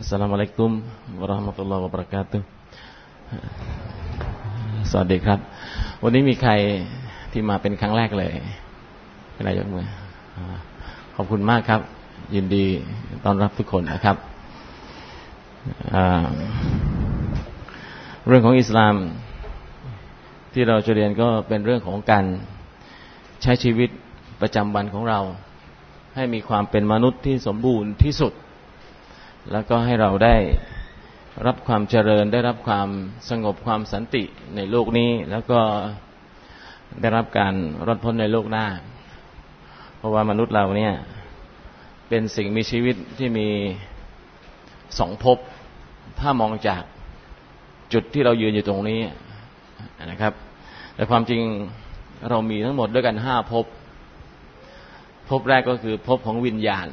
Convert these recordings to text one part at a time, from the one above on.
Assalamualaikum warahmatullahi wabarakatuh สวัสดีครับ วันนี้มีใครที่มาเป็นครั้งแรกเลยเป็นนายกมือขอบคุณมากครับ ยินดีต้อนรับทุกคนนะครับ เรื่องของอิสลามที่เราจะเรียนก็เป็นเรื่องของการใช้ชีวิตประจำวันของเรา ให้มีความเป็นมนุษย์ที่สมบูรณ์ที่สุด แล้วก็ให้เราได้รับความเจริญได้รับความสงบความสันติในโลกนี้ แล้วก็ได้รับการรอดพ้นในโลกหน้า เพราะว่ามนุษย์เราเนี่ยเป็นสิ่งมีชีวิตที่มีสองภพถ้ามองจากจุดที่เรายืนอยู่ตรงนี้นะครับ แต่ความจริงเรามีทั้งหมดด้วยกันห้าภพภพแรกก็คือภพของวิญญาณ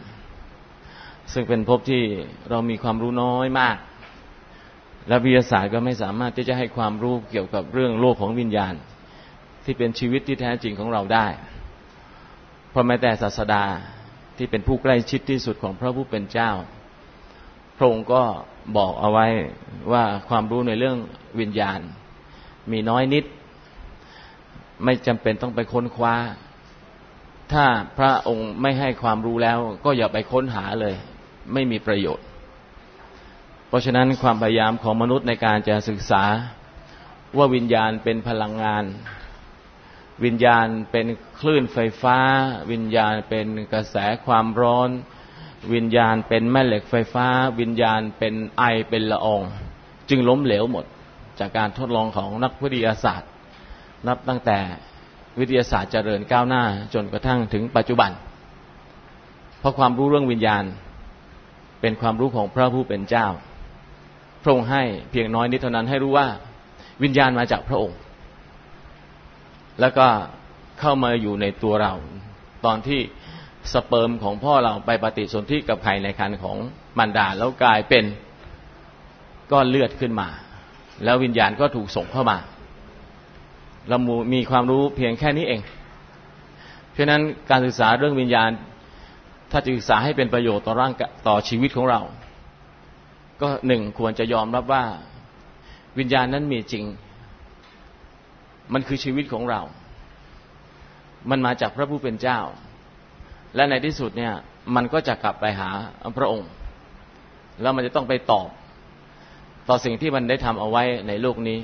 ซึ่งเป็นภพที่เรามีความรู้น้อยมาก และวิทยาศาสตร์ก็ไม่สามารถที่จะให้ความรู้เกี่ยวกับเรื่องโลกของวิญญาณ ที่เป็นชีวิตที่แท้จริงของเราได้ เพราะแม้แต่ศาสดาที่เป็นผู้ใกล้ชิดที่สุดของพระผู้เป็นเจ้า พระองค์ก็บอกเอาไว้ว่าความรู้ในเรื่องวิญญาณ มีน้อยนิด ไม่จำเป็นต้องไปค้นคว้าถ้าพระองค์ไม่ให้ความรู้แล้วก็อย่าไปค้นหาเลย ไม่มีประโยชน์ เพราะฉะนั้นความพยายามของมนุษย์ในการจะศึกษาว่าวิญญาณเป็นพลังงาน วิญญาณเป็นคลื่นไฟฟ้า วิญญาณเป็นกระแสความร้อน วิญญาณเป็นแม่เหล็กไฟฟ้า วิญญาณเป็นไอเป็นละออง จึงล้มเหลวหมดจากการทดลองของนักวิทยาศาสตร์ นับตั้งแต่วิทยาศาสตร์เจริญก้าวหน้าจนกระทั่งถึงปัจจุบัน เพราะความรู้เรื่องวิญญาณ เป็นความรู้ของพระผู้เป็นเจ้า พระองค์ให้เพียงน้อยนิดเท่านั้นให้รู้ว่า วิญญาณมาจากพระองค์ แล้วก็เข้ามาอยู่ในตัวเรา ตอนที่สเปิร์มของพ่อเราไปปฏิสนธิกับไข่ในครรภ์ของมันดาแล้วกลายเป็นก้อนเลือดขึ้นมา แล้ววิญญาณก็ถูกส่งเข้ามาเรามีความรู้เพียงแค่นี้เอง เพราะนั้นการศึกษาเรื่องวิญญาณ ถ้าจะศึกษาให้เป็นประโยชน์ต่อร่างต่อชีวิตของเรา ก็หนึ่งควรจะยอมรับว่าวิญญาณนั้นมีจริง มันคือชีวิตของเรา มันมาจากพระผู้เป็นเจ้า และในที่สุดเนี่ย มันก็จะกลับไปหาพระองค์ แล้วมันจะต้องไปตอบ ต่อสิ่งที่มันได้ทำเอาไว้ในโลกนี้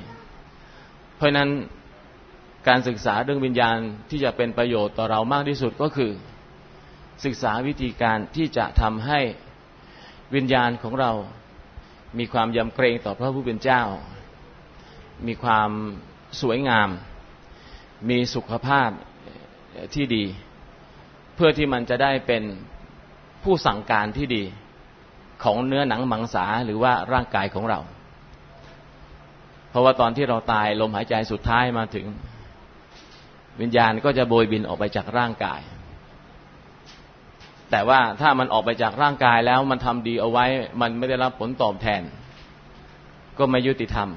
เพราะนั้นการศึกษาเรื่องวิญญาณที่จะเป็นประโยชน์ต่อเรามากที่สุดก็คือ ศึกษาวิธีการที่จะทำให้วิญญาณของเรา มีความยำเกรงต่อพระผู้เป็นเจ้า มีความสวยงาม มีสุขภาพที่ดี เพื่อที่มันจะได้เป็นผู้สั่งการที่ดีของเนื้อหนังมังสาหรือว่าร่างกายของเรา เพราะว่าตอนที่เราตายลมหายใจสุดท้ายมาถึง วิญญาณก็จะโบยบินออกไปจากร่างกาย แต่ว่าถ้ามันออกไปจากร่างกายแล้วมันทำดีเอาไว้ มันไม่ได้รับผลตอบแทน ก็ไม่ยุติธรรม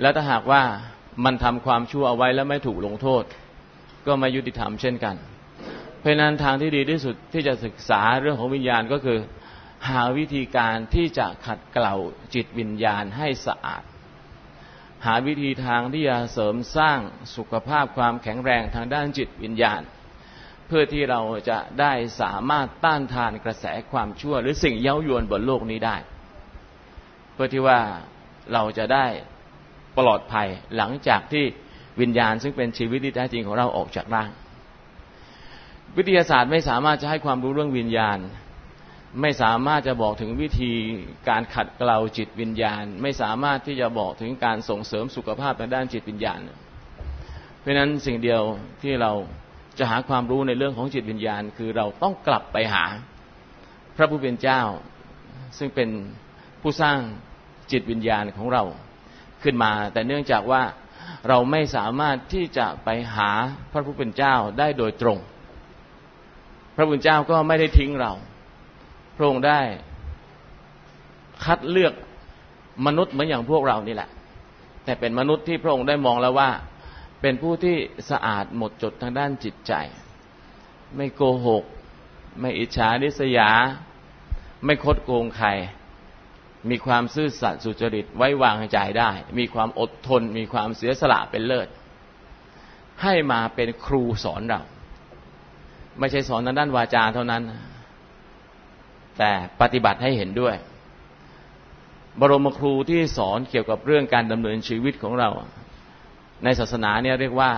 แล้วถ้าหากว่ามันทำความชั่วเอาไว้แล้วไม่ถูกลงโทษ ก็ไม่ยุติธรรมเช่นกัน เพราะนั้นทางที่ดีที่สุดที่จะศึกษาเรื่องของวิญญาณก็คือ หาวิธีการที่จะขัดเกลาจิตวิญญาณให้สะอาด หาวิธีทางที่จะเสริมสร้างสุขภาพความแข็งแรงทางด้านจิตวิญญาณ พื่อที่เราจะได้สามารถต้านทานกระแสความชั่ว หรือสิ่งเย้ายวนบนโลกนี้ได้ เพื่อที่ว่าเราจะได้ปลอดภัยหลังจากที่วิญญาณซึ่งเป็นชีวิตที่แท้จริงของเราออกจากร่าง วิทยาศาสตร์ไม่สามารถจะให้ความรู้เรื่องวิญญาณ ไม่สามารถจะบอกถึงวิธีการขัดเกลาจิตวิญญาณ ไม่สามารถที่จะบอกถึงการส่งเสริมสุขภาพทางด้านจิตวิญญาณ เพราะนั้นสิ่งเดียวที่เรา จะหาความรู้ในเรื่องของจิตวิญญาณ คือเราต้องกลับไปหาพระผู้เป็นเจ้า ซึ่งเป็นผู้สร้างจิตวิญญาณของเราขึ้นมา แต่เนื่องจากว่าเราไม่สามารถที่จะไปหาพระผู้เป็นเจ้าได้โดยตรง พระผู้เป็นเจ้าก็ไม่ได้ทิ้งเรา พระองค์ได้คัดเลือกมนุษย์เหมือนอย่างพวกเรานี่แหละ แต่เป็นมนุษย์ที่พระองค์ได้มองแล้วว่า เป็นผู้ที่สะอาดหมดจดทางด้านจิตใจ ไม่โกหก ไม่อิจฉานิสยา ไม่คดโกงใคร มีความซื่อสัตย์สุจริตไว้วางใจได้ มีความอดทน มีความเสียสละเป็นเลิศ ให้มาเป็นครูสอนเรา ไม่ใช่สอนทางด้านวาจาเท่านั้น แต่ปฏิบัติให้เห็นด้วย บรมครูที่สอนเกี่ยวกับเรื่องการดำเนินชีวิตของเรา ในศาสนาเนี่ยเรียกว่า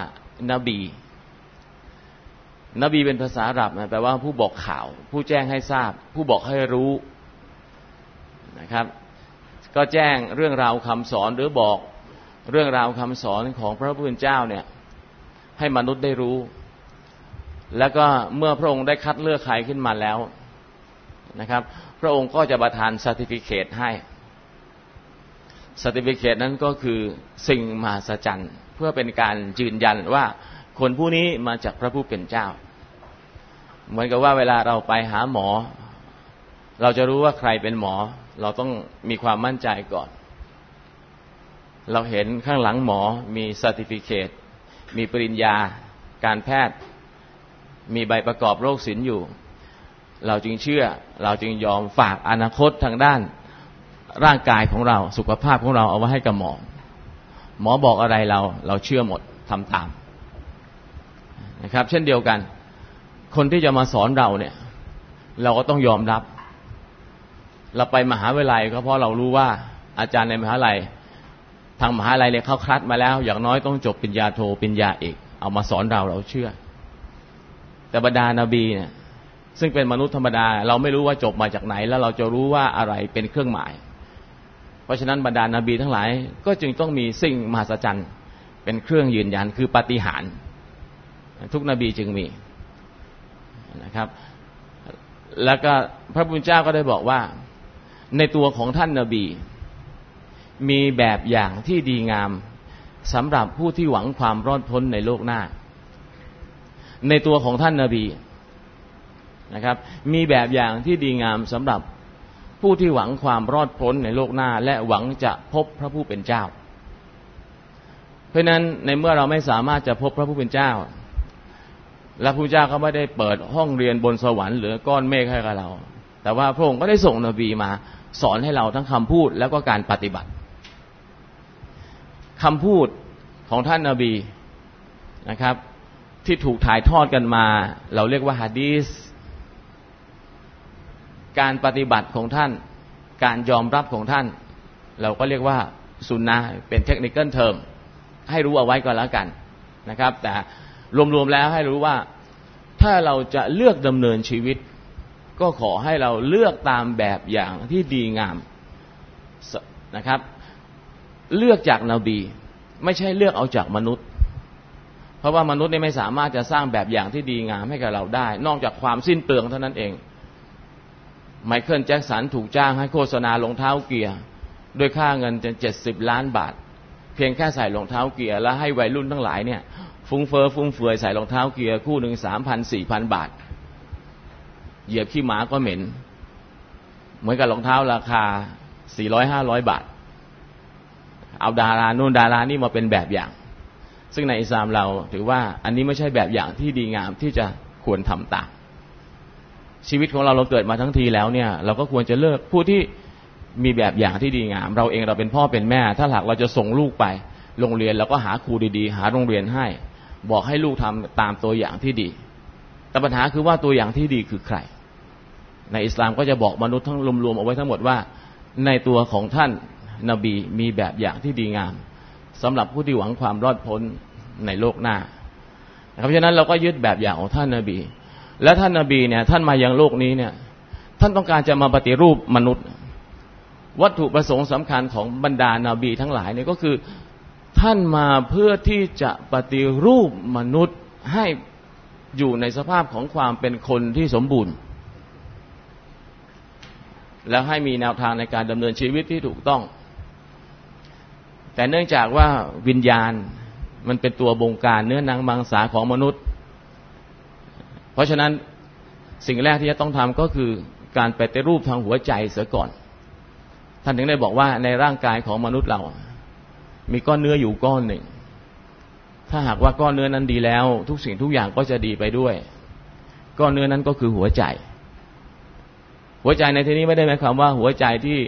นบี นบีเป็นภาษาอาหรับนะแปลว่าผู้บอกข่าว ผู้แจ้งให้ทราบ ผู้บอกให้รู้นะครับ ก็แจ้งเรื่องราวคำสอนหรือบอกเรื่องราวคำสอนของพระผู้เป็นเจ้าเนี่ย ให้มนุษย์ได้รู้ แล้วก็เมื่อพระองค์ได้คัดเลือกใครขึ้นมาแล้วนะครับ พระองค์ก็จะประทานสติฟิเคตให้สติฟิเคตนั้นก็คือสิ่งมหัศจรรย์ เพื่อเป็นการยืนยันว่าคนผู้นี้มาจากพระผู้เป็นเจ้า เหมือนกับว่าเวลาเราไปหาหมอ เราจะรู้ว่าใครเป็นหมอ เราต้องมีความมั่นใจก่อน เราเห็นข้างหลังหมอมีสติฟิเคตมีปริญญา การแพทย์ มีใบประกอบโรคศิลป์อยู่ เราจึงเชื่อ เราจึงยอมฝากอนาคตทางด้านร่างกายของเราสุขภาพของเราเอาไว้ให้กับหมอ หมอบอกอะไรเราเราเชื่อหมดทำตามนะครับ เช่นเดียวกัน คนที่จะมาสอนเราเนี่ย เราก็ต้องยอมรับ เราไปมหาวิทยาลัยก็เพราะเรารู้ว่าอาจารย์ในมหาวิทยาลัย ทางมหาวิทยาลัยเนี่ยเขาคัดมาแล้ว อย่างน้อยต้องจบปริญญาโทปริญญาเอกเอามาสอนเราเราเชื่อ แต่บรรดานาบีเนี่ยซึ่งเป็นมนุษย์ธรรมดา เราไม่รู้ว่าจบมาจากไหน แล้วเราจะรู้ว่าอะไรเป็นเครื่องหมาย เพราะฉะนั้นบรรดานาบีทั้งหลายก็จึงต้องมีสิ่งมหัศจรรย์ เป็นเครื่องยืนยันคือปาฏิหาริย์ทุกนบีจึงมีนะครับ แล้วก็พระบุญเจ้าก็ได้บอกว่า ในตัวของท่านนาบี มีแบบอย่างที่ดีงามสำหรับผู้ที่หวังความรอดพ้นในโลกหน้า ในตัวของท่านนาบีนะครับ มีแบบอย่างที่ดีงามสำหรับ ผู้ที่หวังความรอดพ้นในโลกหน้า และหวังจะพบพระผู้เป็นเจ้า เพราะนั้นในเมื่อเราไม่สามารถจะพบพระผู้เป็นเจ้า และพระเจ้าก็ไม่ได้เปิดห้องเรียนบนสวรรค์หรือก้อนเมฆให้กับเรา แต่ว่าพระองค์ก็ได้ส่งนบีมา สอนให้เราทั้งคำพูดแล้วก็การปฏิบัติคำพูดของท่านนาบีนะครับ ที่ถูกถ่ายทอดกันมา เราเรียกว่าฮะดีส การปฏิบัติของท่าน การยอมรับของท่าน เราก็เรียกว่าสุนนะเป็นเทคนิคเทอมให้รู้เอาไว้ก่อนแล้วกันนะครับ แต่รวมๆแล้วให้รู้ว่าถ้าเราจะเลือกดำเนินชีวิต ก็ขอให้เราเลือกตามแบบอย่างที่ดีงามนะครับ เลือกจากนาบี ไม่ใช่เลือกเอาจากมนุษย์ เพราะว่ามนุษย์นี่ไม่สามารถจะสร้างแบบอย่างที่ดีงามให้กับเราได้ นอกจากความสิ้นเปลืองเท่านั้นเอง ไมเคิลแจ็คสันถูกจ้างให้โฆษณารองเท้าเกียร์ด้วยค่าเงินเจ็ดสิบล้านบาท เพียงแค่ใส่รองเท้าเกียร์แล้วให้วัยรุ่นทั้งหลายเนี่ยฟุ้งเฟอ้อฟุ้งเฟือยใส่รองเท้าเกียร์คู่หนึ่งสามพันสี่พันบาท เหยียบขี้หมาก็เหม็น เหมือนกับรองเท้าราคาสี่ร้อยห้าร้อยบาท เอาดารานู่นดารานี่มาเป็นแบบอย่าง ซึ่งในอิสลามเราถือว่าอันนี้ไม่ใช่แบบอย่างที่ดีงามที่จะควรทำตาม ชีวิตของเราเราเกิดมาทั้งทีแล้วเนี่ย เราก็ควรจะเลิกผู้ที่มีแบบอย่างที่ดีงาม เราเองเราเป็นพ่อเป็นแม่ ถ้าหากเราจะส่งลูกไป โรงเรียนเราก็หาครูดีๆ หาโรงเรียนให้ บอกให้ลูกทำตามตัวอย่างที่ดี แต่ปัญหาคือว่าตัวอย่างที่ดีคือใคร ในอิสลามก็จะบอกมนุษย์ทั้งรวมๆเอาไว้ทั้งหมดว่า ในตัวของท่านนบีมีแบบอย่างที่ดีงามสำหรับผู้ที่หวังความรอดพ้นในโลกหน้าเพราะฉะนั้นเราก็ยึดแบบอย่างของท่านนบี และท่านนาบีเนี่ย ท่านมายังโลกนี้เนี่ย ท่านต้องการจะมาปฏิรูปมนุษย์ วัตถุประสงค์สำคัญของบรรดานาบีทั้งหลายเนี่ยก็คือท่านมาเพื่อที่จะปฏิรูปมนุษย์ให้อยู่ในสภาพของความเป็นคนที่สมบูรณ์ แล้วให้มีแนวทางในการดำเนินชีวิตที่ถูกต้อง แต่เนื่องจากว่าวิญญาณมันเป็นตัวบงการเนื้อหนังมังสาของมนุษย์ เพราะฉะนั้นสิ่งแรกที่จะต้องทำก็คือการปฏิรูปทางหัวใจเสียก่อน ท่านถึงได้บอกว่าในร่างกายของมนุษย์เรา มีก้อนเนื้ออยู่ก้อนหนึ่ง ถ้าหากว่าก้อนเนื้อนั้นดีแล้ว ทุกสิ่งทุกอย่างก็จะดีไปด้วย ก้อนเนื้อนั้นก็คือหัวใจ หัวใจในที่นี้ไม่ได้หมายความว่า หัวใจที่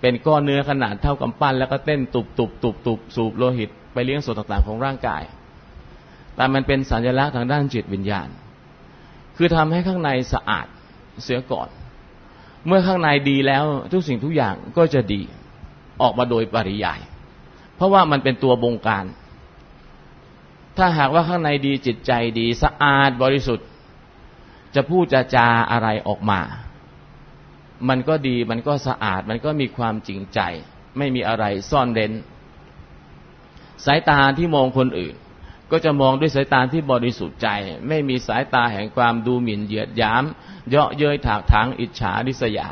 เป็นก้อนเนื้อขนาดเท่ากำปั้น แล้วก็เต้นตุบตุบตุบตุบสูบโลหิต ไปเลี้ยงส่วนต่างๆ ของร่างกาย แต่มันเป็นสัญลักษณ์ทางด้านจิตวิญญาณ คือทำให้ข้างในสะอาดเสียก่อน เมื่อข้างในดีแล้วทุกสิ่งทุกอย่างก็จะดีออกมาโดยปริยาย เพราะว่ามันเป็นตัวบงการ ถ้าหากว่าข้างในดีจิตใจดีสะอาดบริสุทธิ์ จะพูดจะจาอะไรออกมา มันก็ดีมันก็สะอาดมันก็มีความจริงใจ ไม่มีอะไรซ่อนเร้น สายตาที่มองคนอื่น ก็จะมองด้วยสายตาที่บริสุทธิ์ใจ ไม่มีสายตาแห่งความดูหมิ่นเหยียดยาม เยาะเย้ยถากถางอิจฉาริษยา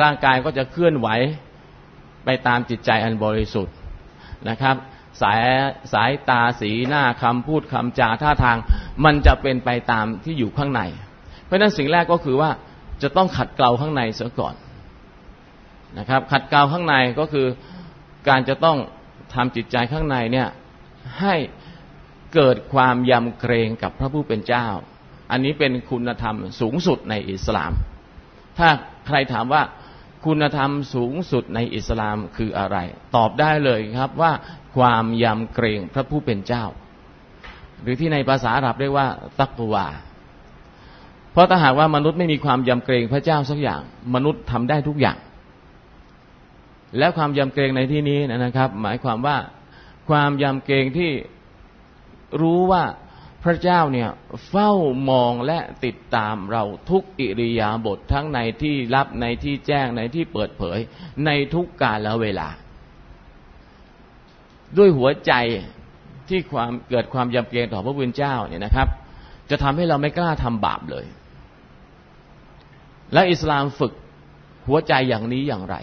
ร่างกายก็จะเคลื่อนไหวไปตามจิตใจอันบริสุทธิ์นะครับ สายสายตาสีหน้าคำพูดคำจาท่าทาง มันจะเป็นไปตามที่อยู่ข้างใน เพราะฉะนั้นสิ่งแรกก็คือว่าจะต้องขัดเกลาข้างในเสียก่อนนะครับ ขัดเกลาข้างในก็คือการจะต้องทำจิตใจข้างในเนี่ย ให้เกิดความยำเกรงกับพระผู้เป็นเจ้า อันนี้เป็นคุณธรรมสูงสุดในอิสลาม ถ้าใครถามว่าคุณธรรมสูงสุดในอิสลามคืออะไร ตอบได้เลยครับว่าความยำเกรงพระผู้เป็นเจ้า หรือที่ในภาษาอาหรับเรียกว่า ตักวา เพราะถ้าหากว่ามนุษย์ไม่มีความยำเกรงพระเจ้าสักอย่าง มนุษย์ทำได้ทุกอย่าง แล้วความยำเกรงในที่นี้นะครับ หมายความว่า ความยำเกรงที่รู้ว่าพระเจ้าเนี่ยเฝ้ามองและติดตามเราทุกอิริยาบถททั้งในที่ลับในที่แจ้งในที่เปิดเผย ในทุกกาลและเวลา ด้วยหัวใจที่ความเกิดความยำเกรงต่อพระบุญเจ้าเนี่ยนะครับ จะทำให้เราไม่กล้าทำบาปเลย และอิสลามฝึกหัวใจอย่างนี้อย่างไร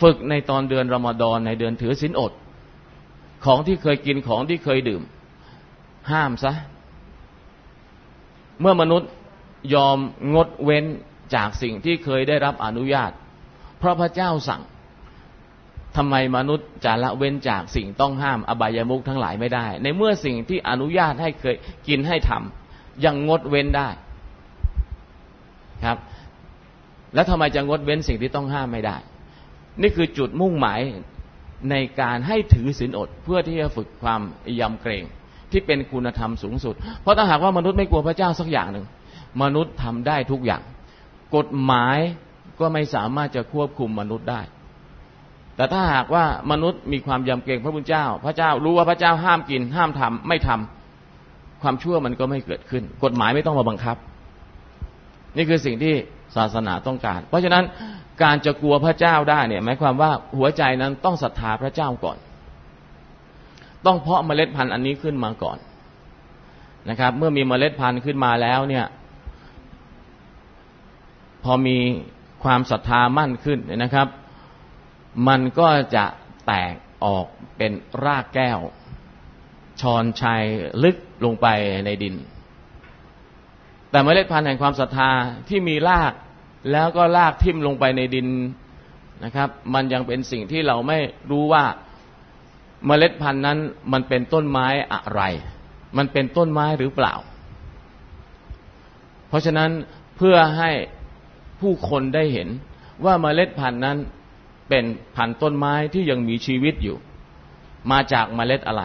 ฝึกในตอนเดือนรอมฎอนในเดือนถือศีลอด ของที่เคยกินของที่เคยดื่ม ห้ามซะ เมื่อมนุษย์ยอมงดเว้นจากสิ่งที่เคยได้รับอนุญาต เพราะพระเจ้าสั่งทำไมมนุษย์จะละเว้นจากสิ่งต้องห้ามอบายามุขทั้งหลายไม่ได้ ในเมื่อสิ่งที่อนุญาตให้เคยกินให้ทำยังงดเว้นได้ครับ แล้วทำไมจะงดเว้นสิ่งที่ต้องห้ามไม่ได้ นี่คือจุดมุ่งหมาย ในการให้ถือศีลอดเพื่อที่จะฝึกความยำเกรง ที่เป็นคุณธรรมสูงสุด เพราะถ้าหากว่ามนุษย์ไม่กลัวพระเจ้าสักอย่างหนึ่งมนุษย์ทำได้ทุกอย่าง กฎหมายก็ไม่สามารถจะควบคุมมนุษย์ได้ แต่ถ้าหากว่ามนุษย์มีความยำเกรงพระพุทธเจ้า พระเจ้ารู้ว่าพระเจ้าห้ามกิน ห้ามทำไม่ทำความชั่วมันก็ไม่เกิดขึ้น กฎหมายไม่ต้องมาบังคับ นี่คือสิ่งที่ศาสนาต้องการ เพราะฉะนั้น การจะกลัวพระเจ้าได้เนี่ยหมายความว่าหัวใจนั้นต้องศรัทธาพระเจ้าก่อน ต้องเพาะเมล็ดพันธุ์อันนี้ขึ้นมาก่อนนะครับ เมื่อมีเมล็ดพันธุ์ขึ้นมาแล้วเนี่ย พอมีความศรัทธามั่นขึ้นนะครับ มันก็จะแตกออกเป็นรากแก้ว ชอนชัยลึกลงไปในดิน แต่เมล็ดพันธุ์แห่งความศรัทธาที่มีราก แล้วก็รากทิ่มลงไปในดินนะครับ มันยังเป็นสิ่งที่เราไม่รู้ว่าเมล็ดพันธุ์นั้นมันเป็นต้นไม้อะไร มันเป็นต้นไม้หรือเปล่า เพราะฉะนั้นเพื่อให้ผู้คนได้เห็นว่าเมล็ดพันธุ์นั้นเป็นพันธุ์ต้นไม้ที่ยังมีชีวิตอยู่ มาจากเมล็ดอะไร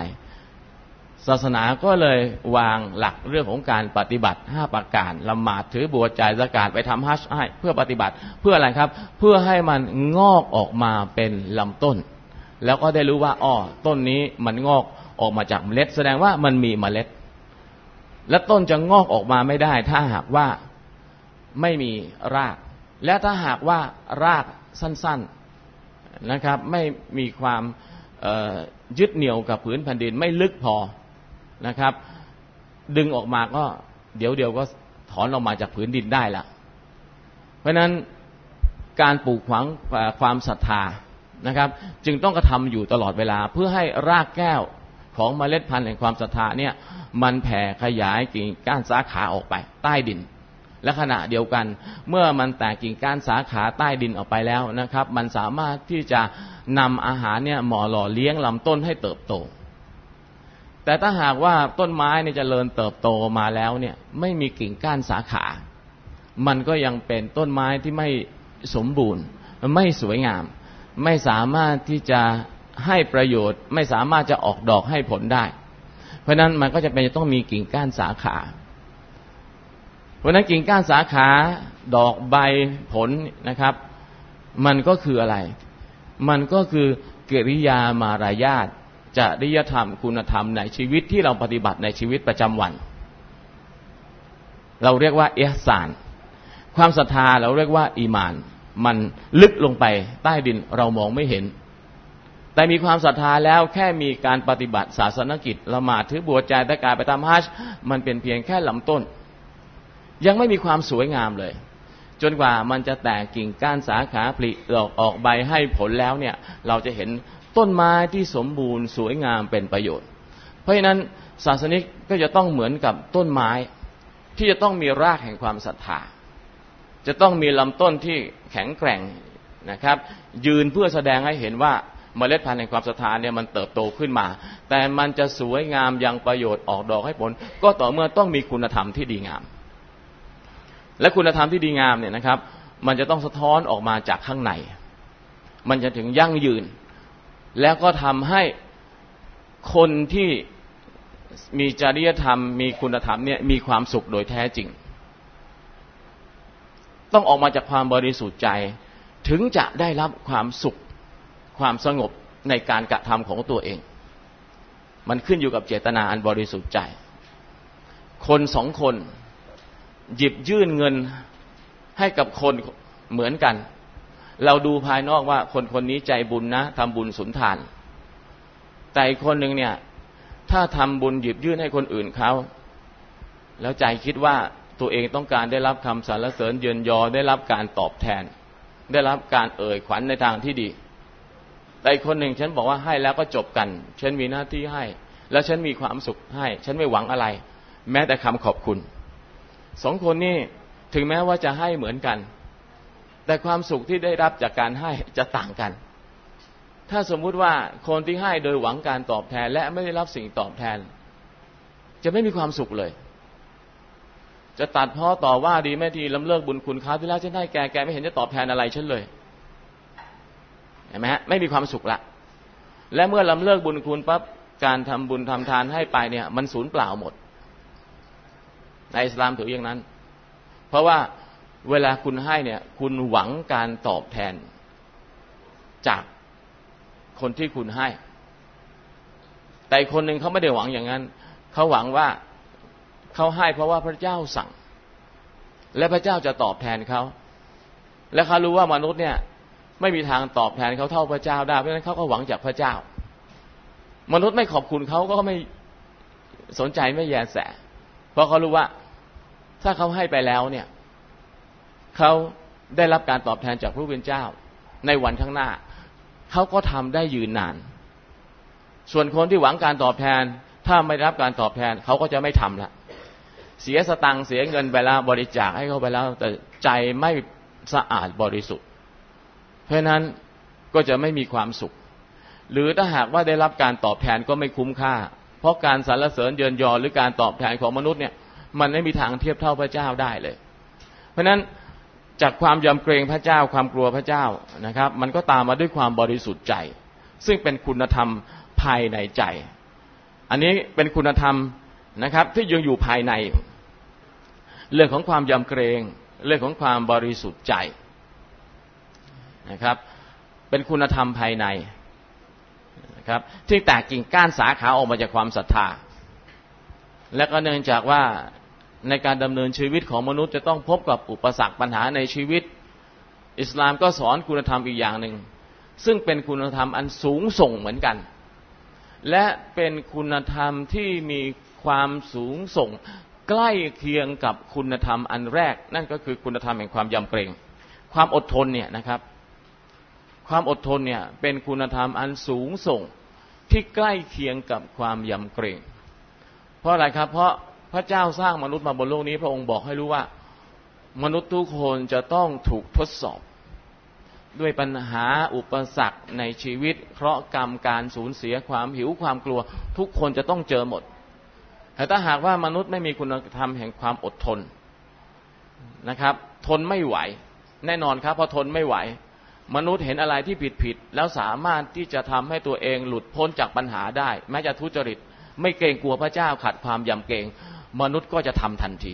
ศาสนาก็เลยวางหลักเรื่องของการปฏิบัติห้าประการละหมาดถือบวชจ่ายสกาดไปทำฮัชให้เพื่อปฏิบัติเพื่ออะไรครับ เพื่อให้มันงอกออกมาเป็นลำต้น แล้วก็ได้รู้ว่าอ๋อต้นนี้มันงอกออกมาจากเมล็ด แสดงว่ามันมีเมล็ด และต้นจะงอกออกมาไม่ได้ ถ้าหากว่าไม่มีราก และถ้าหากว่ารากสั้น ๆนะครับ ไม่มีความยึดเหนี่ยวกับผืนแผ่นดินไม่ลึกพอ นะครับ ดึงออกมาก็เดี๋ยวเดียวก็ถอนออกมาจากผืนดินได้ละเพราะนั้นการปลูกฝังความศรัทธานะครับ จึงต้องกระทำอยู่ตลอดเวลาเพื่อให้รากแก้วของเมล็ดพันธุ์แห่งความศรัทธาเนี่ยมันแผ่ขยายกิ่งก้านสาขาออกไป ใต้ดิน และขณะเดียวกัน เมื่อมันแตกกิ่งก้านสาขาใต้ดินออกไปแล้วนะครับ มันสามารถที่จะนำอาหารเนี่ยหม่อหล่อเลี้ยงลำต้นให้เติบโต แต่ถ้าหากว่าต้นไม้เนี่ยจเจริญเติบโตมาแล้วเนี่ยไม่มีกิ่งก้านสาขา มันก็ยังเป็นต้นไม้ที่ไม่สมบูรณ์ ไม่สวยงาม ไม่สามารถที่จะให้ประโยชน์ ไม่สามารถจะออกดอกให้ผลได้ เพราะนั้นมันก็จะเป็นจะต้องมีกิ่งก้านสาขา เพราะนั้นกิ่งก้านสาขาดอกใบผลนะครับ มันก็คืออะไร มันก็คือกิริยามารายาท จริยธรรมคุณธรรมในชีวิตที่เราปฏิบัติในชีวิตประจำวัน เราเรียกว่าเอสาน ความศรัทธาเราเรียกว่า อีมาน มันลึกลงไปใต้ดินเรามองไม่เห็น แต่มีความศรัทธาแล้วแค่มีการปฏิบัติศาสนกิจละหมาดถือบวชใจตะการไปตามฮัจมันเป็นเพียงแค่ลำต้น ยังไม่มีความสวยงามเลยจนกว่ามันจะแตกกิ่งก้านสาขาผลิดอกออกใบให้ผลแล้วเนี่ย เราจะเห็น ต้นไม้ที่สมบูรณ์สวยงามเป็นประโยชน์ เพราะฉะนั้นศาสนิกก็จะต้องเหมือนกับต้นไม้ที่จะต้องมีรากแห่งความศรัทธา จะต้องมีลำต้นที่แข็งแกร่งนะครับ ยืนเพื่อแสดงให้เห็นว่าเมล็ดพันธุ์แห่งความศรัทธาเนี่ยมันเติบโตขึ้นมา แต่มันจะสวยงามยังประโยชน์ออกดอกให้ผล ก็ต่อเมื่อต้องมีคุณธรรมที่ดีงาม และคุณธรรมที่ดีงามเนี่ยนะครับ มันจะต้องสะท้อนออกมาจากข้างใน มันจะถึงยั่งยืน แล้วก็ทำให้คนที่มีจริยธรรม มีคุณธรรมเนี่ยมีความสุขโดยแท้จริง ต้องออกมาจากความบริสุทธิ์ใจ ถึงจะได้รับความสุขความสงบในการกระทำของตัวเอง มันขึ้นอยู่กับเจตนาอันบริสุทธิ์ใจ คนสองคนหยิบยื่นเงินให้กับคนเหมือนกัน เราดูภายนอกว่าคนคนนี้ใจบุญนะทำบุญสุนทาน แต่อีกคนหนึ่งเนี่ย ถ้าทำบุญหยิบยื่นให้คนอื่นเขาแล้วใจคิดว่าตัวเองต้องการได้รับคำสรรเสริญเยินยอได้รับการตอบแทน ได้รับการเอ่ยขวัญในทางที่ดี แต่อีกคนหนึ่งฉันบอกว่าให้แล้วก็จบกัน ฉันมีหน้าที่ให้ แล้วฉันมีความสุขให้ ฉันไม่หวังอะไร แม้แต่คำขอบคุณสองคนนี้ถึงแม้ว่าจะให้เหมือนกัน แต่ความสุขที่ได้รับจากการให้จะต่างกัน ถ้าสมมุติว่าคนที่ให้โดยหวังการตอบแทน และไม่ได้รับสิ่งตอบแทน จะไม่มีความสุขเลย จะตัดพ่อต่อว่าดีไม่ดีลำเลิกบุญคุณเขาที่แล้วฉันให้แกแกไม่เห็นจะตอบแทนอะไรฉันเลยเห็นไหมฮะไม่มีความสุขละ และเมื่อลำเลิกบุญคุณปั๊บการทำบุญทำทานให้ไปเนี่ย มันสูญเปล่าหมด ในอิสลามถืออย่างนั้น เพราะว่า เวลาคุณให้เนี่ย คุณหวังการตอบแทน จากคนที่คุณให้ แต่คนหนึ่งเขาไม่ได้หวังอย่างนั้น เขาหวังว่าเขาให้เพราะว่าพระเจ้าสั่ง และพระเจ้าจะตอบแทนเขา และเขารู้ว่ามนุษย์เนี่ย ไม่มีทางตอบแทนเขาเท่าพระเจ้าได้ เพราะฉะนั้นเขาก็หวังจากพระเจ้า มนุษย์ไม่ขอบคุณเขาก็ไม่สนใจไม่แยแส เพราะเขารู้ว่า ถ้าเขาให้ไปแล้วเนี่ย เขาได้รับการตอบแทนจากพระผู้เป็นเจ้า ในวันข้างหน้า เขาก็ทำได้ยืนนาน ส่วนคนที่หวังการตอบแทน ถ้าไม่รับการตอบแทนเขาก็จะไม่ทำละเสียสตังค์เสียเงินไปแล้วบริจาคให้เขาไปแล้ว แต่ใจไม่สะอาดบริสุทธิ์ เพราะนั้นก็จะไม่มีความสุข หรือถ้าหากว่าได้รับการตอบแทนก็ไม่คุ้มค่า เพราะการสรรเสริญเยินยอหรือการตอบแทนของมนุษย์เนี่ย มันไม่มีทางเทียบเท่าพระเจ้าได้เลย เพราะนั้น จากความยำเกรงพระเจ้าความกลัวพระเจ้านะครับ มันก็ตามมาด้วยความบริสุทธิ์ใจ ซึ่งเป็นคุณธรรมภายในใจ อันนี้เป็นคุณธรรมนะครับ ที่ยังอยู่ภายใน เรื่องของความยำเกรง เรื่องของความบริสุทธิ์ใจนะครับ เป็นคุณธรรมภายในนะครับที่แตกกิ่งก้านสาขาออกมาจากความศรัทธา และก็เนื่องจากว่า ในการดำเนินชีวิตของมนุษย์จะต้องพบกับอุปสรรคปัญหาในชีวิต อิสลามก็สอนคุณธรรมอีกอย่างหนึ่ง ซึ่งเป็นคุณธรรมอันสูงส่งเหมือนกัน และเป็นคุณธรรมที่มีความสูงส่ง ใกล้เคียงกับคุณธรรมอันแรก นั่นก็คือคุณธรรมแห่งความยำเกรง ความอดทนเนี่ยนะครับ ความอดทนเนี่ยเป็นคุณธรรมอันสูงส่งที่ใกล้เคียงกับความยำเกรง เพราะอะไรครับเพราะ พระเจ้าสร้างมนุษย์มาบนโลกนี้ พระองค์บอกให้รู้ว่า มนุษย์ทุกคนจะต้องถูกทดสอบ ด้วยปัญหาอุปสรรคในชีวิตเพราะกรรมการสูญเสียความหิวความกลัว ทุกคนจะต้องเจอหมด แต่ถ้าหากว่ามนุษย์ไม่มีคุณธรรมแห่งความอดทนนะครับ ทนไม่ไหว แน่นอนครับพอทนไม่ไหว มนุษย์เห็นอะไรที่ผิดผิดแล้วสามารถที่จะทำให้ตัวเองหลุดพ้นจากปัญหาได้ แม้จะทุจริต ไม่เกรงกลัวพระเจ้าขัดความยำเกรง มนุษย์ก็จะทำทันที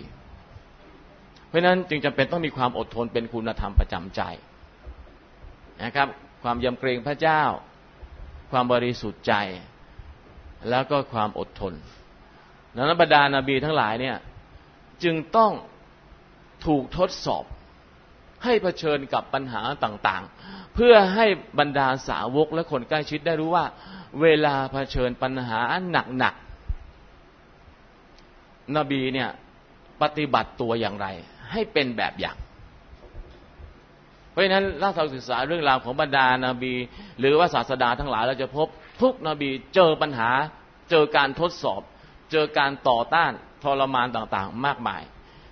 เพราะนั้นจึงจำเป็นต้องมีความอดทนเป็นคุณธรรมประจำใจนะครับ ความยำเกรงพระเจ้า ความบริสุทธิ์ใจ แล้วก็ความอดทนดังนั้นบรรดานาบีทั้งหลายเนี่ยจึงต้องถูกทดสอบให้เผชิญกับปัญหาต่างๆ เพื่อให้บรรดาสาวกและคนใกล้ชิดได้รู้ว่า เวลาเผชิญปัญหาหนักๆ นบีเนี่ยปฏิบัติตัวอย่างไร ให้เป็นแบบอย่าง เพราะฉะนั้นถ้าเราศึกษาเรื่องราวของบรรดานาบี หรือว่าศาสดาทั้งหลายเราจะพบทุกนบีเจอปัญหา เจอการทดสอบ เจอการต่อต้านทรมานต่างๆ มากมาย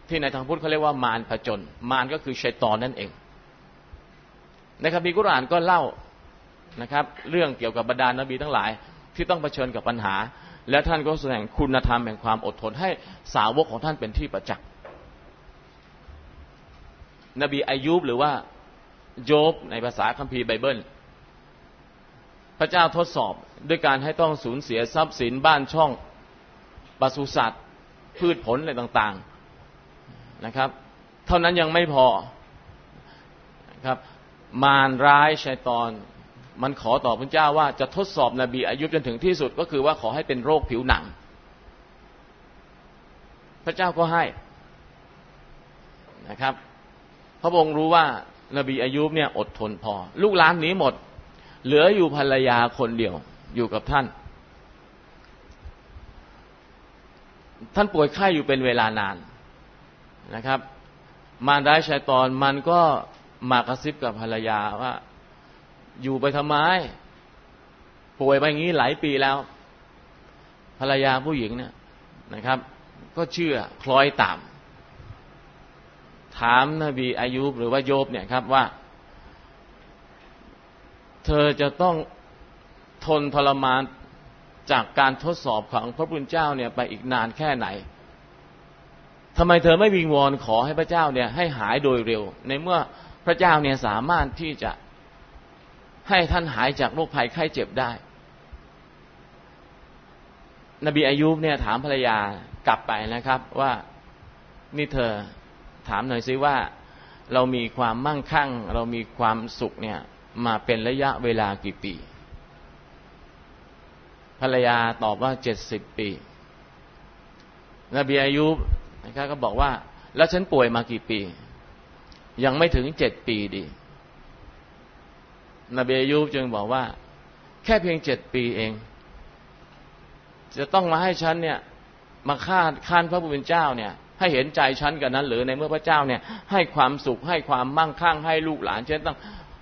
ที่ในทางพุทธเขาเรียกว่ามารผจญมารก็คือชัยตอนนั่นเองในคัมภีร์กุรอานก็เล่านะครับ เรื่องเกี่ยวกับบรรดานบีทั้งหลายที่ต้องเผชิญกับปัญหา และท่านก็แสดงคุณธรรมแห่งความอดทนให้สาวกของท่านเป็นที่ประจักษ์นบีอายุบหรือว่าโยบในภาษาคัมภีร์ไบเบิล พระเจ้าทดสอบด้วยการให้ต้องสูญเสียทรัพย์สินบ้านช่องปศุสัตว์ พืชผลอะไรต่างๆนะครับ เท่านั้นยังไม่พอนะครับมารร้ายชัยตอน มันขอต่อพระเจ้าว่าจะทดสอบนบีอายุจนถึงที่สุดก็คือว่าขอให้เป็นโรคผิวหนัง พระเจ้าก็ให้นะครับ พระองค์รู้ว่านบีอายุเนี่ยอดทนพอ ลูกหลานหนีหมด เหลืออยู่ภรรยาคนเดียวอยู่กับท่าน ท่านป่วยไข้อยู่เป็นเวลานานนะครับ มารร้าชายตอนมันก็มากระซิบกับภรรยาว่า อยู่ไปทำไม ป่วยไปอย่างนี้หลายปีแล้ว ภรรยาผู้หญิงเนี่ยนะครับ ก็เชื่อคล้อยตามถามนบีอายุบหรือว่าโยบเนี่ยครับว่า เธอจะต้องทนทรมานจากการทดสอบของพระพุทธเจ้าเนี่ยไปอีกนานแค่ไหนทำไมเธอไม่วิงวอนขอให้พระเจ้าเนี่ยให้หายโดยเร็ว ในเมื่อพระเจ้าเนี่ยสามารถที่จะ ให้ท่านหายจากโรคภัยไข้เจ็บได้ นบีอายุบเนี่ยถามภรรยากลับไปนะครับว่านี่เธอถามหน่อยซิว่า เรามีความมั่งคั่ง เรามีความสุขเนี่ยมาเป็นระยะเวลากี่ปี ภรรยาตอบว่าเจ็ดสิบปี นบีอายุบนะครับก็บอกว่า แล้วฉันป่วยมากี่ปี ยังไม่ถึงเจ็ดปีดี นบีอายุจึงบอกว่า แค่เพียงเจ็ดปีเอง จะต้องมาให้ฉันเนี่ยมาฆ่าค้านพระผู้เป็นเจ้าเนี่ย ให้เห็นใจฉันกันนั้น หรือในเมื่อพระเจ้าเนี่ย ให้ความสุขให้ความมั่งคั่งให้ลูกหลานฉันต้อง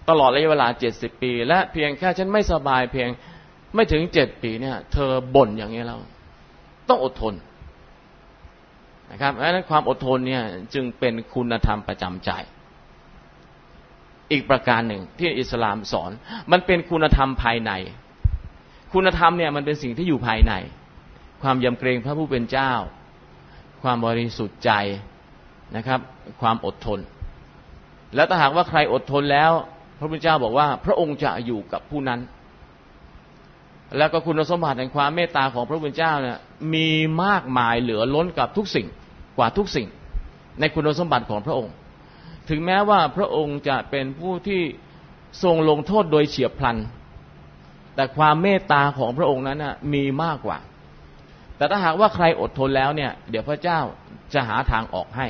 ตลอดระยะเวลาเจ็ดสิบปี และเพียงแค่ฉันไม่สบายเพียงไม่ถึงเจ็ดปีเนี่ย เธอบ่นอย่างนี้แล้วต้องอดทนนะครับังนั้นความอดทนเนี่ยจึงเป็นคุณธรรมประจำใจ อีกประการหนึ่งที่อิสลามสอน มันเป็นคุณธรรมภายใน คุณธรรมเนี่ยมันเป็นสิ่งที่อยู่ภายใน ความยำเกรงพระผู้เป็นเจ้า ความบริสุทธิ์ใจนะครับ ความอดทน แล้วถ้าหากว่าใครอดทนแล้ว พระพุทธเจ้าบอกว่า พระองค์จะอยู่กับผู้นั้น แล้วก็คุณสมบัติแห่งความเมตตาของพระพุทธเจ้าเนี่ยมีมากมายเหลือล้นกับทุกสิ่งกว่าทุกสิ่ง ในคุณสมบัติของพระองค์ ถึงแม้ว่าพระองค์จะเป็นผู้ที่ทรงลงโทษโดยเฉียบพลัน แต่ความเมตตาของพระองค์นั้นนะมีมากกว่า แต่ถ้าหากว่าใครอดทนแล้วเนี่ย เดี๋ยวพระเจ้าจะหาทางออกให้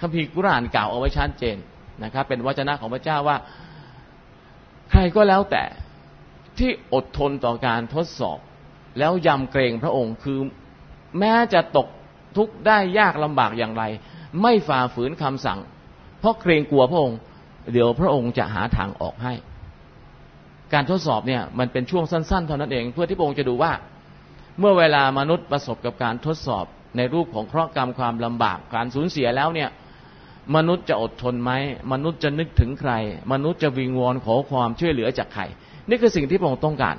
คัมภีร์กุรานกล่าวเอาไว้ชัดเจนนะครับ เป็นวจนะของพระเจ้าว่า ใครก็แล้วแต่ที่อดทนต่อการทดสอบ แล้วยำเกรงพระองค์คือแม้จะตกทุกข์ได้ยากลำบากอย่างไร ไม่ฝ่าฝืนคำสั่ง เพราะเกรงกลัวพระองค์ เดี๋ยวพระองค์จะหาทางออกให้ การทดสอบเนี่ยมันเป็นช่วงสั้นๆเท่านั้นเอง เพื่อที่พระองค์จะดูว่า เมื่อเวลามนุษย์ประสบกับการทดสอบในรูปของเคราะห์กรรมความลำบากการสูญเสียแล้วเนี่ยมนุษย์จะอดทนไหมมนุษย์จะนึกถึงใคร มนุษย์จะวิงวอนขอความช่วยเหลือจากใคร นี่คือสิ่งที่พระองค์ต้องการ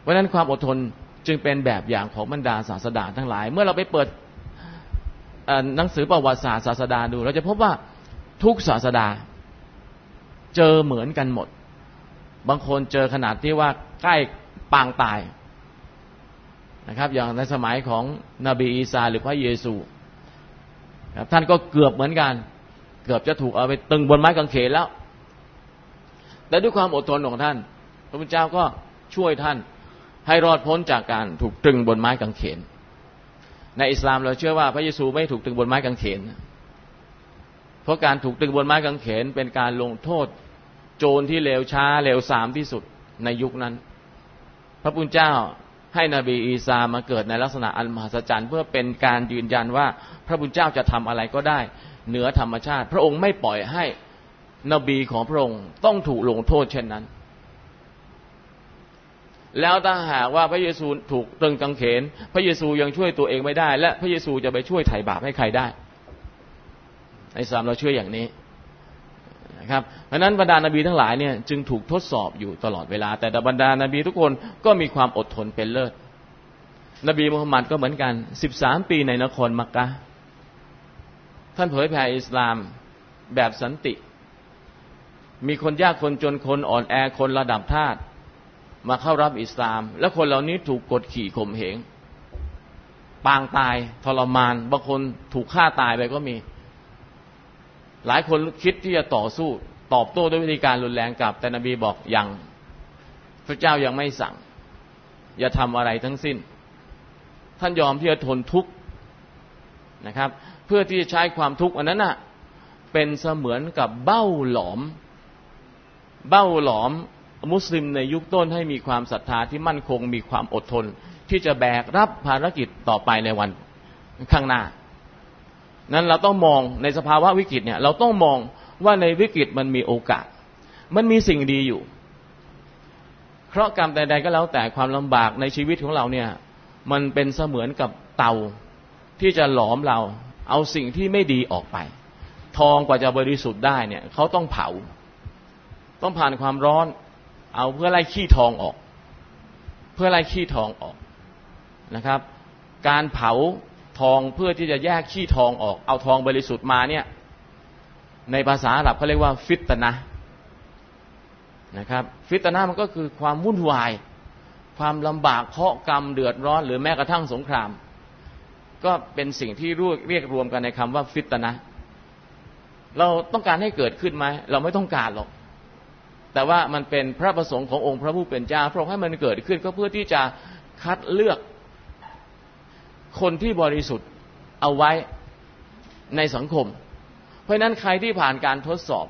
เพราะนั้นความอดทนจึงเป็นแบบอย่างของบรรดาศาสดาทั้งหลาย เมื่อเราไปเปิด หนังสือประวัติศาสตร์ศาสดาดู เราจะพบว่าทุกศาสดา เจอเหมือนกันหมด บางคนเจอขนาดที่ว่าใกล้ปางตายนะครับ อย่างในสมัยของนบีอีสาหรือพระเยซูท่านก็เกือบเหมือนกัน เกือบจะถูกเอาไปตึงบนไม้กางเขนแล้ว แต่ด้วยความอดทนของท่าน พระพุทธเจ้าก็ช่วยท่านให้รอดพ้นจากการถูกตึงบนไม้กางเขน ในอิสลามเราเชื่อว่าพระเยซูไม่ถูกตึงบนไม้กางเขน เพราะการถูกตึงบนไม้กางเขนเป็นการลงโทษ โจรที่เลวช้าเลวสามที่สุดในยุคนั้น พระพุทธเจ้าให้นบีอีสามาเกิดในลักษณะอันมหัศจรรย์เพื่อเป็นการยืนยันว่า พระพุทธเจ้าจะทำอะไรก็ได้ เหนือธรรมชาติ พระองค์ไม่ปล่อยให้นบีของพระองค์ต้องถูกลงโทษเช่นนั้น แล้วถ้าหากว่าพระเยซูถูกตรึงกางเขน พระเยซูยังช่วยตัวเองไม่ได้ และพระเยซูจะไปช่วยไถ่บาปให้ใครได้ในสามเราเชื่ออย่างนี้นะครับเพราะนั้นบรรดานาบีทั้งหลายเนี่ยจึงถูกทดสอบอยู่ตลอดเวลา แต่บรรดานาบีทุกคนก็มีความอดทนเป็นเลิศ นบีมุฮัมมัดก็เหมือนกันสิบสามปีในนครมักกะท่านเผยแผ่อิสลามแบบสันติ มีคนยากคนจนคนอ่อนแอคนระดับทาส มาเข้ารับอิสลาม และคนเหล่านี้ถูกกดขี่ข่มเหง ปางตายทรมาน บางคนถูกฆ่าตายไปก็มี หลายคนคิดที่จะต่อสู้ ตอบโต้ด้วยวิธีการรุนแรงกลับ แต่นบีบอกยังพระเจ้ายังไม่สั่ง อย่าทำอะไรทั้งสิ้น ท่านยอมที่จะทนทุกข์นะครับ เพื่อที่จะใช้ความทุกข์อันนั้นน่ะเป็นเสมือนกับเบ้าหลอม เบ้าหลอม มุสลิมในยุคต้นให้มีความศรัทธาที่มั่นคงมีความอดทน ที่จะแบกรับภารกิจต่อไปในวันข้างหน้า นั้นเราต้องมองในสภาวะวิกฤตเนี่ยเราต้องมองว่าในวิกฤตมันมีโอกาส มันมีสิ่งดีอยู่ เพราะกรรมใดๆก็แล้วแต่ความลำบากในชีวิตของเราเนี่ยมันเป็นเสมือนกับเตาที่จะหลอมเราเอาสิ่งที่ไม่ดีออกไป ทองกว่าจะบริสุทธิ์ได้เนี่ยเขาต้องเผา ต้องผ่านความร้อน เอาเพื่อไล่ขี้ทองออก เพื่อไล่ขี้ทองออกนะครับ การเผาทองเพื่อที่จะแยกขี้ทองออก เอาทองบริสุทธิ์มาเนี่ย ในภาษาอาหรับเขาเรียกว่า ฟิตนะนะครับ ฟิตนะมันก็คือความวุ่นวาย ความลำบากเคาะกรรมเดือดร้อน หรือแม้กระทั่งสงคราม ก็เป็นสิ่งที่เรียกรวมกันในคำว่า ฟิตนะเราต้องการให้เกิดขึ้นไหมเราไม่ต้องการหรอก แต่ว่ามันเป็นพระประสงค์ขององค์พระผู้เป็นเจ้าพระองค์ให้มันเกิดขึ้นก็เพื่อที่จะคัดเลือกคนที่บริสุทธิ์เอาไว้ในสังคม เพราะนั้นใครที่ผ่านการทดสอบ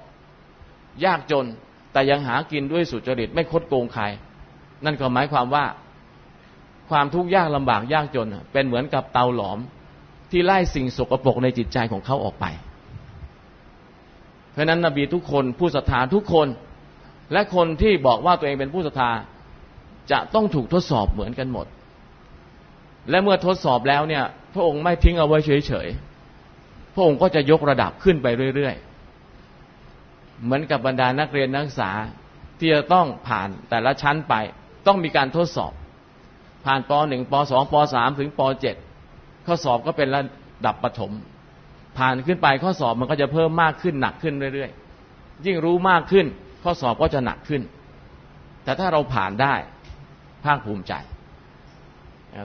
ยากจนแต่ยังหากินด้วยสุจริตไม่คดโกงใคร นั่นก็หมายความว่าความทุกข์ยากลำบากยากจน เป็นเหมือนกับเตาหลอมที่ไล่สิ่งสกปรกในจิตใจของเขาออกไป เพราะนั้นนบีทุกคนผู้ศรัทธาทุกคน และคนที่บอกว่าตัวเองเป็นผู้ศรัทธาจะต้องถูกทดสอบเหมือนกันหมด และเมื่อทดสอบแล้วเนี่ย พระองค์ไม่ทิ้งเอาไว้เฉยๆ พระองค์ก็จะยกระดับขึ้นไปเรื่อยๆ เหมือนกับบรรดานักเรียนนักศึกษาที่จะต้องผ่านแต่ละชั้นไป ต้องมีการทดสอบ ผ่านป .1 ป .2 ป .3 ถึงป .7 ข้อสอบก็เป็นระดับปฐมผ่านขึ้นไปข้อสอบมันก็จะเพิ่มมากขึ้นหนักขึ้นเรื่อยๆ ยิ่งรู้มากขึ้น ข้อสอบก็จะหนักขึ้น แต่ถ้าเราผ่านได้ภาคภูมิใจ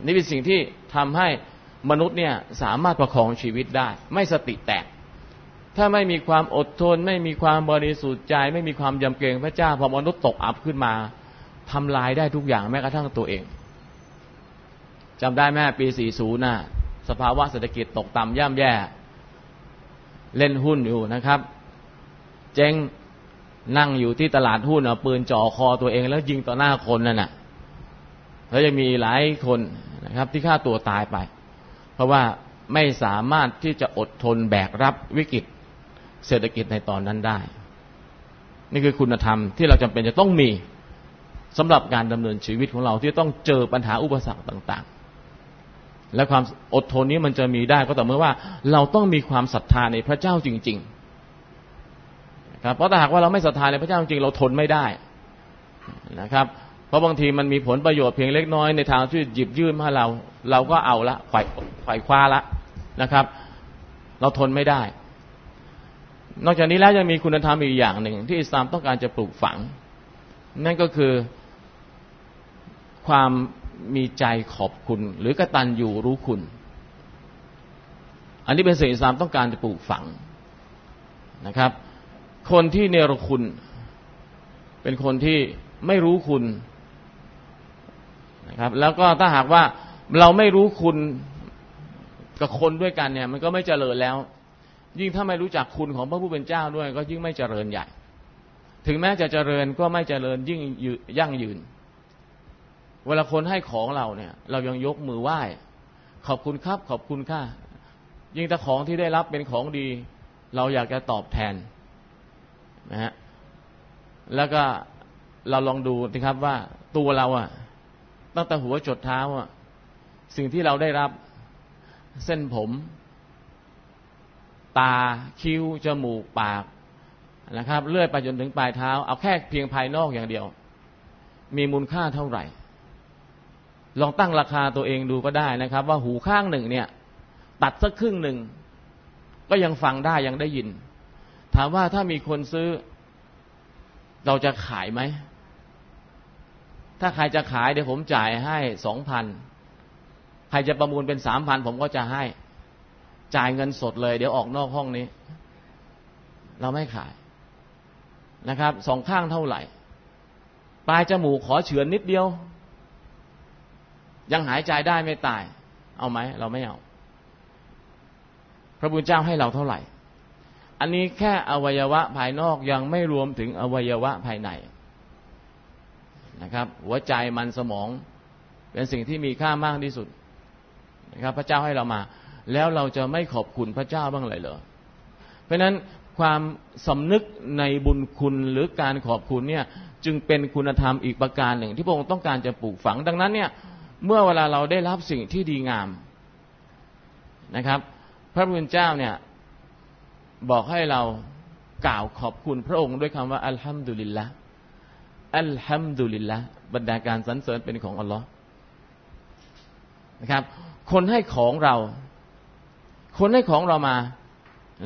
นี่เป็นสิ่งที่ทำให้มนุษย์เนี่ยสามารถประคองชีวิตได้ ไม่สติแตก ถ้าไม่มีความอดทน ไม่มีความบริสุทธิ์ใจ ไม่มีความยำเกรงพระเจ้าพอมนุษย์ตกอับขึ้นมาทำลายได้ทุกอย่างแม้กระทั่งตัวเองจำได้แม่ปี 40น่ะสภาวะเศรษฐกิจตกต่ำย่ำแย่ เล่นหุ้นอยู่นะครับ เจ๊ง นั่งอยู่ที่ตลาดหุ้นเอาปืนจ่อคอตัวเองแล้วยิงต่อหน้าคนนั่นน่ะแล้วยังมีหลายคนนะครับ ที่ฆ่าตัวตายไป เพราะว่าไม่สามารถที่จะอดทนแบกรับวิกฤตเศรษฐกิจในตอนนั้นได้ นี่คือคุณธรรมที่เราจำเป็นจะต้องมีสำหรับการดำเนินชีวิตของเราที่ต้องเจอปัญหาอุปสรรคต่าง ๆ และความอดทนนี้มันจะมีได้ก็ต่อเมื่อว่า เราต้องมีความศรัทธาในพระเจ้าจริง ๆ ครับเพราะถ้าหากว่าเราไม่ศรัทธาในพระเจ้าจริงเราทนไม่ได้นะครับ เพราะบางทีมันมีผลประโยชน์เพียงเล็กน้อยในทางที่หยิบยื่นมาเรา เราก็เอาละไขว่ไขว่คว้าละนะครับ เราทนไม่ได้ นอกจากนี้แล้วยังมีคุณธรรมอีกอย่างหนึ่ง ที่อิสลามต้องการจะปลูกฝัง นั่นก็คือความมีใจขอบคุณ หรือกตัญญูรู้คุณ อันนี้เป็นสิ่งอิสลามต้องการจะปลูกฝังนะครับ คนที่เนรคุณ เป็นคนที่ไม่รู้คุณนะครับ แล้วก็ถ้าหากว่าเราไม่รู้คุณกับคนด้วยกันเนี่ย มันก็ไม่เจริญแล้ว ยิ่งถ้าไม่รู้จักคุณของพระผู้เป็นเจ้าด้วย ก็ยิ่งไม่เจริญใหญ่ ถึงแม้จะเจริญก็ไม่เจริญยิ่งยั่งยืน เวลาคนให้ของเราเนี่ย เรายังยกมือไหว้ ขอบคุณครับ ขอบคุณค่ายิ่งถ้าของที่ได้รับเป็นของดี เราอยากจะตอบแทน นะฮะแล้วก็เราลองดูนะครับว่าตัวเราอะตั้งแต่หัวจดเท้าอะสิ่งที่เราได้รับเส้นผม ตาคิ้ว จมูก ปากนะครับ เลื่อยไปจนถึงปลายเท้า เอาแค่เพียงภายนอกอย่างเดียว มีมูลค่าเท่าไหร่ ลองตั้งราคาตัวเองดูก็ได้นะครับ ว่าหูข้างหนึ่งเนี่ย ตัดสักครึ่งหนึ่ง ก็ยังฟังได้ยังได้ยิน ถามว่าถ้ามีคนซื้อ เราจะขายไหม ถ้าใครจะขายเดี๋ยวผมจ่ายให้สองพันใครจะประมูลเป็นสามพันผมก็จะให้ จ่ายเงินสดเลย เดี๋ยวออกนอกห้องนี้ เราไม่ขายนะครับสองข้างเท่าไหร่ ปลายจมูกขอเฉือนนิดเดียว ยังหายใจได้ไม่ตาย เอาไหม เราไม่เอา พระบุญเจ้าให้เราเท่าไหร่ อันนี้แค่อวัยวะภายนอกยังไม่รวมถึงอวัยวะภายในนะครับ หัวใจมันสมองเป็นสิ่งที่มีค่ามากที่สุดนะครับ พระเจ้าให้เรามา แล้วเราจะไม่ขอบคุณพระเจ้าบ้างเลยเหรอเพราะนั้นความสำนึกในบุญคุณหรือการขอบคุณเนี่ยจึงเป็นคุณธรรมอีกประการหนึ่ง ที่พระองค์ต้องการจะปลูกฝังดังนั้นเนี่ยเมื่อเวลาเราได้รับสิ่งที่ดีงามนะครับ พระพุทธเจ้าเนี่ย บอกให้เรากล่าวขอบคุณพระองค์ด้วยคำว่า อัลฮัมดุลิลละอัลฮัมดุลิลละบรรดาการสรรเสริญเป็นของอัลลอฮ์นะครับ คนให้ของเรา คนให้ของเรามา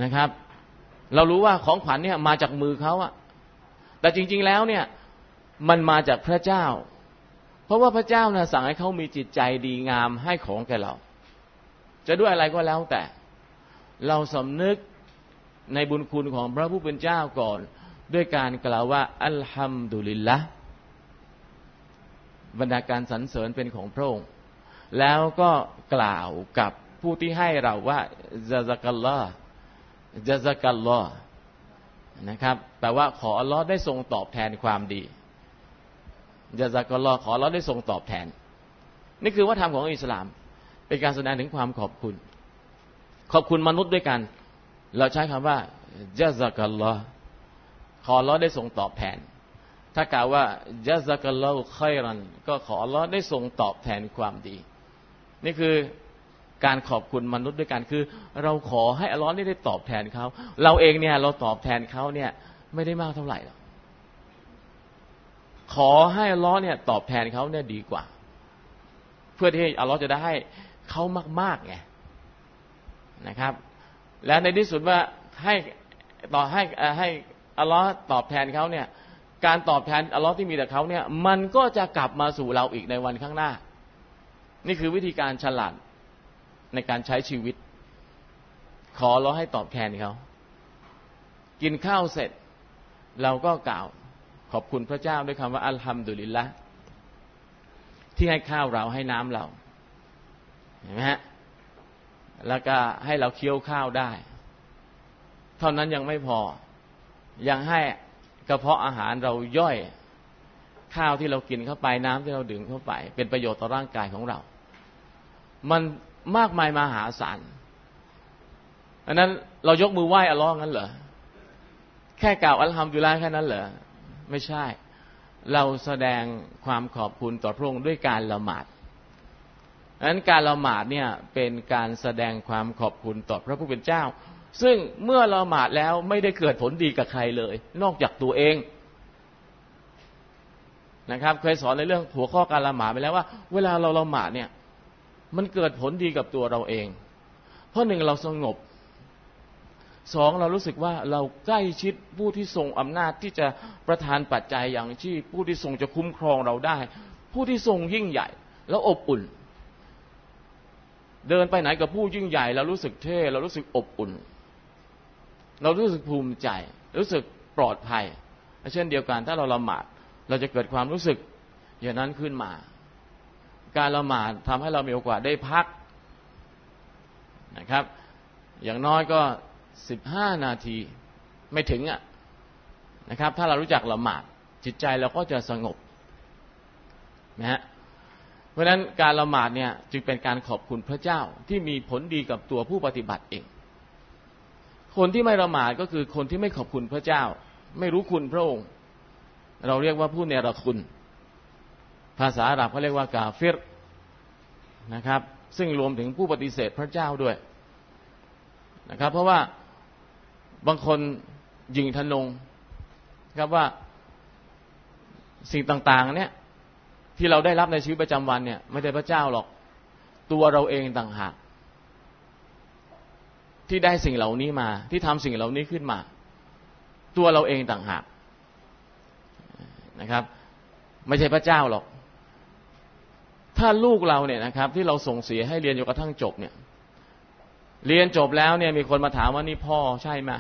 นะครับ เรารู้ว่าของขวัญเนี่ยมาจากมือเขาอะแต่จริง ๆแล้วเนี่ย มันมาจากพระเจ้า เพราะว่าพระเจ้านะสั่งให้เขามีจิตใจดีงามให้ของแก่เรา จะด้วยอะไรก็แล้วแต่ เราสำนึก ในบุญคุณของพระผู้เป็นเจ้าก่อน ด้วยการกล่าวว่า อัลฮัมดุลิลละบรรดาการสรรเสริญเป็นของพระองค์แล้วก็กล่าวกับผู้ที่ให้เราว่าจาซักัลลอจาซักัลลอนะครับแปลว่าขออัลลอฮ์ได้ทรงตอบแทนความดีจาซักัลลอขออัลลอฮ์ได้ทรงตอบแทน นี่คือว่าธรรมของอิสลาม เป็นการแสดงถึงความขอบคุณ ขอบคุณมนุษย์ด้วยกัน เราใช้คำว่าจาซักัลลอฮ์ขออัลอได้ทรงตอบแทน ถ้ากล่าวว่ายะซักัลลอฮ์ค่อยรัน ก็ขออัลอได้ทรงตอบแทนความดี นี่คือการขอบคุณมนุษย์ด้วยกันคือ เราขอให้อัลลอฮ์นี่ได้ตอบแทนเขา เราเองเนี่ยเราตอบแทนเขาเนี่ยไม่ได้มากเท่าไหร่หรอกขอให้อัลลอฮ์เนี่ยตอบแทนเขาเนี่ยดีกว่า เพื่อที่อัลลอฮ์จะได้ให้เขามากๆไงนะครับ และในที่สุดว่าให้ต่อให้ให้อัลลอฮ์ตอบแทนเขาเนี่ยการตอบแทนอัลลอฮ์ที่มีแต่เขาเนี่ยมันก็จะกลับมาสู่เราอีกในวันข้างหน้า นี่คือวิธีการฉลาดในการใช้ชีวิต ขอเราให้ตอบแทนเขากินข้าวเสร็จ เราก็กล่าวขอบคุณพระเจ้าด้วยคำว่าอัลฮัมดุลิลละที่ให้ข้าวเราให้น้ำเราเห็นไหมฮะ แล้วก็ให้เราเคี้ยวข้าวได้ เท่านั้นยังไม่พอ ยังให้กระเพาะอาหารเราย่อยข้าวที่เรากินเข้าไปน้ำที่เราดื่มเข้าไป เป็นประโยชน์ต่อร่างกายของเรา มันมากมายมหาศาลอันนั้นเรายกมือไหว้อัลลอฮ์งั้นเหรอแค่กล่าวอัลฮัมดุลิลละแค่นั้นเหรอไม่ใช่ เราแสดงความขอบคุณต่อพระองค์ด้วยการละหมาด อันนั้นการละหมาดเนี่ยเป็นการแสดงความขอบคุณต่อพระผู้เป็นเจ้า ซึ่งเมื่อละหมาดแล้วไม่ได้เกิดผลดีกับใครเลย นอกจากตัวเองนะครับ เคยสอนในเรื่องหัวข้อการละหมาดไปแล้วว่า เวลาเราละหมาดเนี่ย มันเกิดผลดีกับตัวเราเอง เพราะหนึ่งเราสงบสองเรารู้สึกว่าเราใกล้ชิดผู้ที่ทรงอำนาจที่จะประทานปัจจัยอย่างที่ผู้ที่ทรงจะคุ้มครองเราได้ ผู้ที่ทรงยิ่งใหญ่ แล้วอบอุ่น เดินไปไหนกับผู้ยิ่งใหญ่ เรารู้สึกเท่เรารู้สึกอบอุ่น เรารู้สึกภูมิใจ รู้สึกปลอดภัย เช่นเดียวกันถ้าเราละหมาด เราจะเกิดความรู้สึกอย่างนั้นขึ้นมา การละหมาดทำให้เรามีโอกาสได้พักนะครับ อย่างน้อยก็สิบห้านาทีไม่ถึงอะนะครับ ถ้าเรารู้จักละหมาดจิตใจเราก็จะสงบนะฮะ เพราะฉะนั้นการละหมาดเนี่ยจึงเป็นการขอบคุณพระเจ้าที่มีผลดีกับตัวผู้ปฏิบัติเอง คนที่ไม่ละหมาดก็คือคนที่ไม่ขอบคุณพระเจ้า ไม่รู้คุณพระองค์ เราเรียกว่าผู้เนรคุณ ภาษาอาหรับเขาเรียกว่ากาเฟรนะครับ ซึ่งรวมถึงผู้ปฏิเสธพระเจ้าด้วยนะครับ เพราะว่าบางคนยิงทนงครับว่าสิ่งต่างๆเนี่ย ที่เราได้รับในชีวิตประจำวันเนี่ย ไม่ได้พระเจ้าหรอก ตัวเราเองต่างหากที่ได้สิ่งเหล่านี้มา ที่ทำสิ่งเหล่านี้ขึ้นมา ตัวเราเองต่างหากนะครับ ไม่ใช่พระเจ้าหรอก ถ้าลูกเราเนี่ยนะครับ ที่เราส่งเสียให้เรียนจนกระทั่งจบเนี่ย เรียนจบแล้วเนี่ยมีคนมาถามว่านี่พ่อใช่ไหม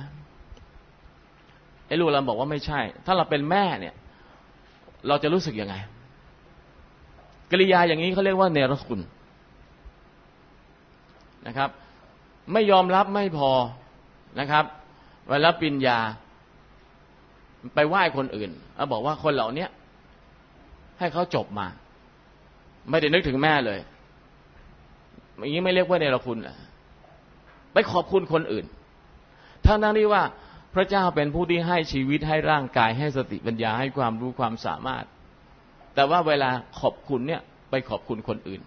ไอ้ลูกเราบอกว่าไม่ใช่ ถ้าเราเป็นแม่เนี่ย เราจะรู้สึกยังไง กริยาอย่างนี้เขาเรียกว่าเนรคุณนะครับ ไม่ยอมรับไม่พอนะครับเวลาปิญญา ไปไหว้คนอื่นแล้วบอกว่าคนเหล่านี้ให้เขาจบมา ไม่ได้นึกถึงแม่เลยอย่างนี้ไม่เรียกว่าเนรคุณไปขอบคุณคนอื่นทั้งนั้นที่ว่าพระเจ้าเป็นผู้ที่ให้ชีวิตให้ร่างกายให้สติปัญญาให้ความรู้ความสามารถ แต่ว่าเวลาขอบคุณเนี่ย ไปขอบคุณคนอื่น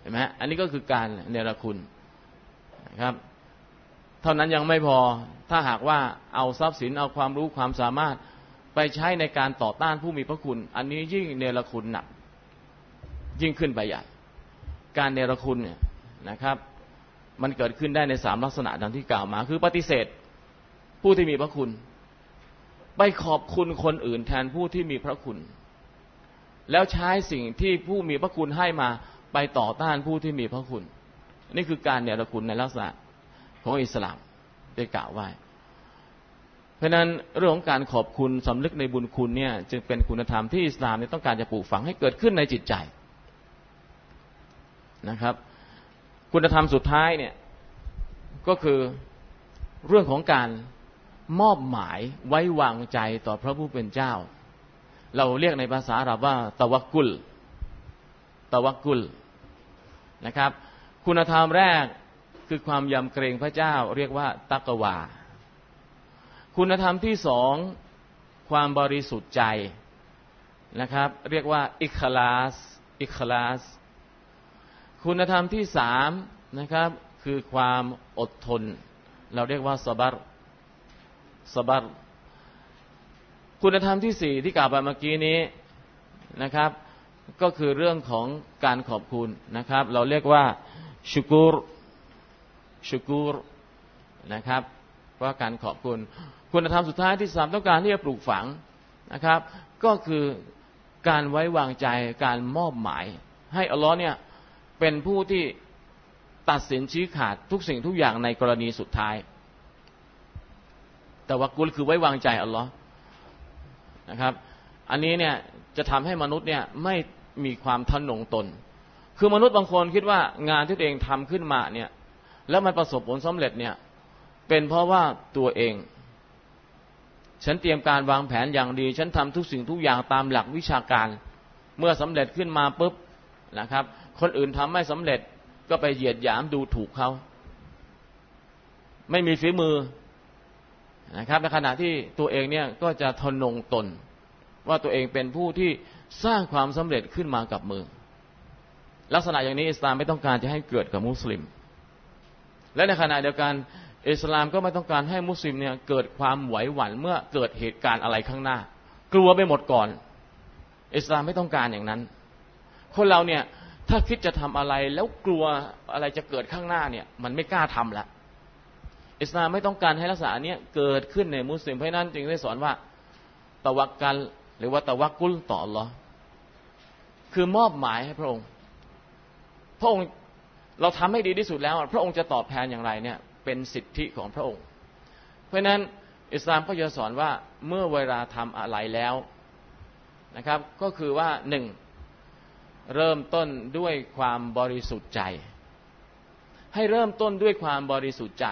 เห็นไหมอันนี้ก็คือการเนรคุณนะครับ เท่านั้นยังไม่พอถ้าหากว่าเอาทรัพย์สินเอาความรู้ความสามารถไปใช้ในการต่อต้านผู้มีพระคุณ อันนี้ยิ่งเนรคุณหนัก ยิ่งขึ้นไปใหญ่ การเนรคุณเนี่ยนะครับ มันเกิดขึ้นได้ในสามลักษณะดังที่กล่าวมา คือปฏิเสธผู้ที่มีพระคุณ ไปขอบคุณคนอื่นแทนผู้ที่มีพระคุณ แล้วใช้สิ่งที่ผู้มีพระคุณให้มาไปต่อต้านผู้ที่มีพระคุณ นี่คือการเนรคุณในลักษณะของอิสลามได้กล่าวไว้ เพราะนั้นเรื่องของการขอบคุณสำนึกในบุญคุณเนี่ยจึงเป็นคุณธรรมที่อิสลามต้องการจะปลูกฝังให้เกิดขึ้นในจิตใจนะครับ คุณธรรมสุดท้ายเนี่ยก็คือเรื่องของการ มอบหมายไว้วางใจต่อพระผู้เป็นเจ้า เราเรียกในภาษาอาหรับว่าตะวักกุลตะวักกุลนะครับ คุณธรรมแรกคือความยำเกรงพระเจ้าเรียกว่าตักวา คุณธรรมที่สองความบริสุทธิ์ใจนะครับ เรียกว่าอิคลาสอิคลาสคุณธรรมที่สามนะครับคือความอดทน เราเรียกว่าสบัร สบัรคุณธรรมที่สี่ที่กล่าวไปเมื่อกี้นี้นะครับ ก็คือเรื่องของการขอบคุณนะครับ เราเรียกว่าชุกุรชุกุรนะครับว่าการขอบคุณ คุณธรรมสุดท้ายที่สามต้องการที่จะปลูกฝังนะครับ ก็คือการไว้วางใจการมอบหมาย ให้อัลลอฮ์เนี่ยเป็นผู้ที่ตัดสินชี้ขาดทุกสิ่งทุกอย่างในกรณีสุดท้าย ว่ากุลคือไว้วางใจอัลลอฮ์นะครับ อันนี้เนี่ยจะทำให้มนุษย์เนี่ยไม่มีความทนงตน คือมนุษย์บางคนคิดว่างานที่ตัวเองทำขึ้นมาเนี่ย แล้วมันประสบผลสำเร็จเนี่ยเป็นเพราะว่าตัวเอง ฉันเตรียมการวางแผนอย่างดี ฉันทำทุกสิ่งทุกอย่างตามหลักวิชาการ เมื่อสำเร็จขึ้นมาปุ๊บนะครับ คนอื่นทำไม่สำเร็จก็ไปเหยียดหยามดูถูกเขา ไม่มีฝีมือ นะครับในขณะที่ตัวเองเนี่ยก็จะทนงตน ว่าตัวเองเป็นผู้ที่สร้างความสำเร็จขึ้นมากับมือ ลักษณะอย่างนี้อิสลามไม่ต้องการจะให้เกิดกับมุสลิม และในขณะเดียวกันอิสลามก็ไม่ต้องการให้มุสลิมเนี่ยเกิดความไหวหวั่นเมื่อเกิดเหตุการณ์อะไรข้างหน้า กลัวไปหมดก่อน อิสลามไม่ต้องการอย่างนั้น คนเราเนี่ยถ้าคิดจะทำอะไรแล้วกลัวอะไรจะเกิดข้างหน้าเนี่ย มันไม่กล้าทำละ อิสลามไม่ต้องการให้ลักษณะนี้เกิดขึ้นในมุสลิมเพราะนั้นจึงได้สอนว่าตะวักกันหรือว่าตะวักกุลต่อหรอคือมอบหมายให้พระองค์ พระองค์เราทำให้ดีที่สุดแล้ว พระองค์จะตอบแทนอย่างไรเนี่ยเป็นสิทธิของพระองค์ เพราะนั้นอิสลามก็จะสอนว่าเมื่อเวลาทำอะไรแล้วนะครับ ก็คือว่าหนึ่งเริ่มต้นด้วยความบริสุทธิ์ใจ ให้เริ่มต้นด้วยความบริสุทธิ์ใจ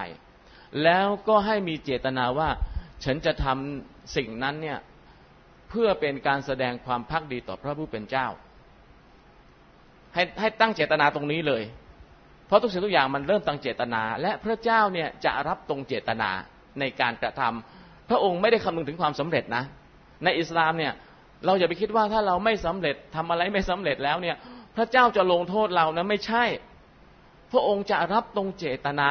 แล้วก็ให้มีเจตนาว่า ฉันจะทำสิ่งนั้นเนี่ยเพื่อเป็นการแสดงความพักดีต่อพระผู้เป็นเจ้า ให้ให้ตั้งเจตนาตรงนี้เลย เพราะทุกสิ่งทุกอย่างมันเริ่มตั้งเจตนา และพระเจ้าเนี่ยจะรับตรงเจตนาในการกระทำพระองค์ไม่ได้คำนึงถึงความสำเร็จนะ ในอิสลามเนี่ยเราอย่าไปคิดว่าถ้าเราไม่สำเร็จทำอะไรไม่สำเร็จแล้วเนี่ย พระเจ้าจะลงโทษเรานะไม่ใช่ พระองค์จะรับตรงเจตนา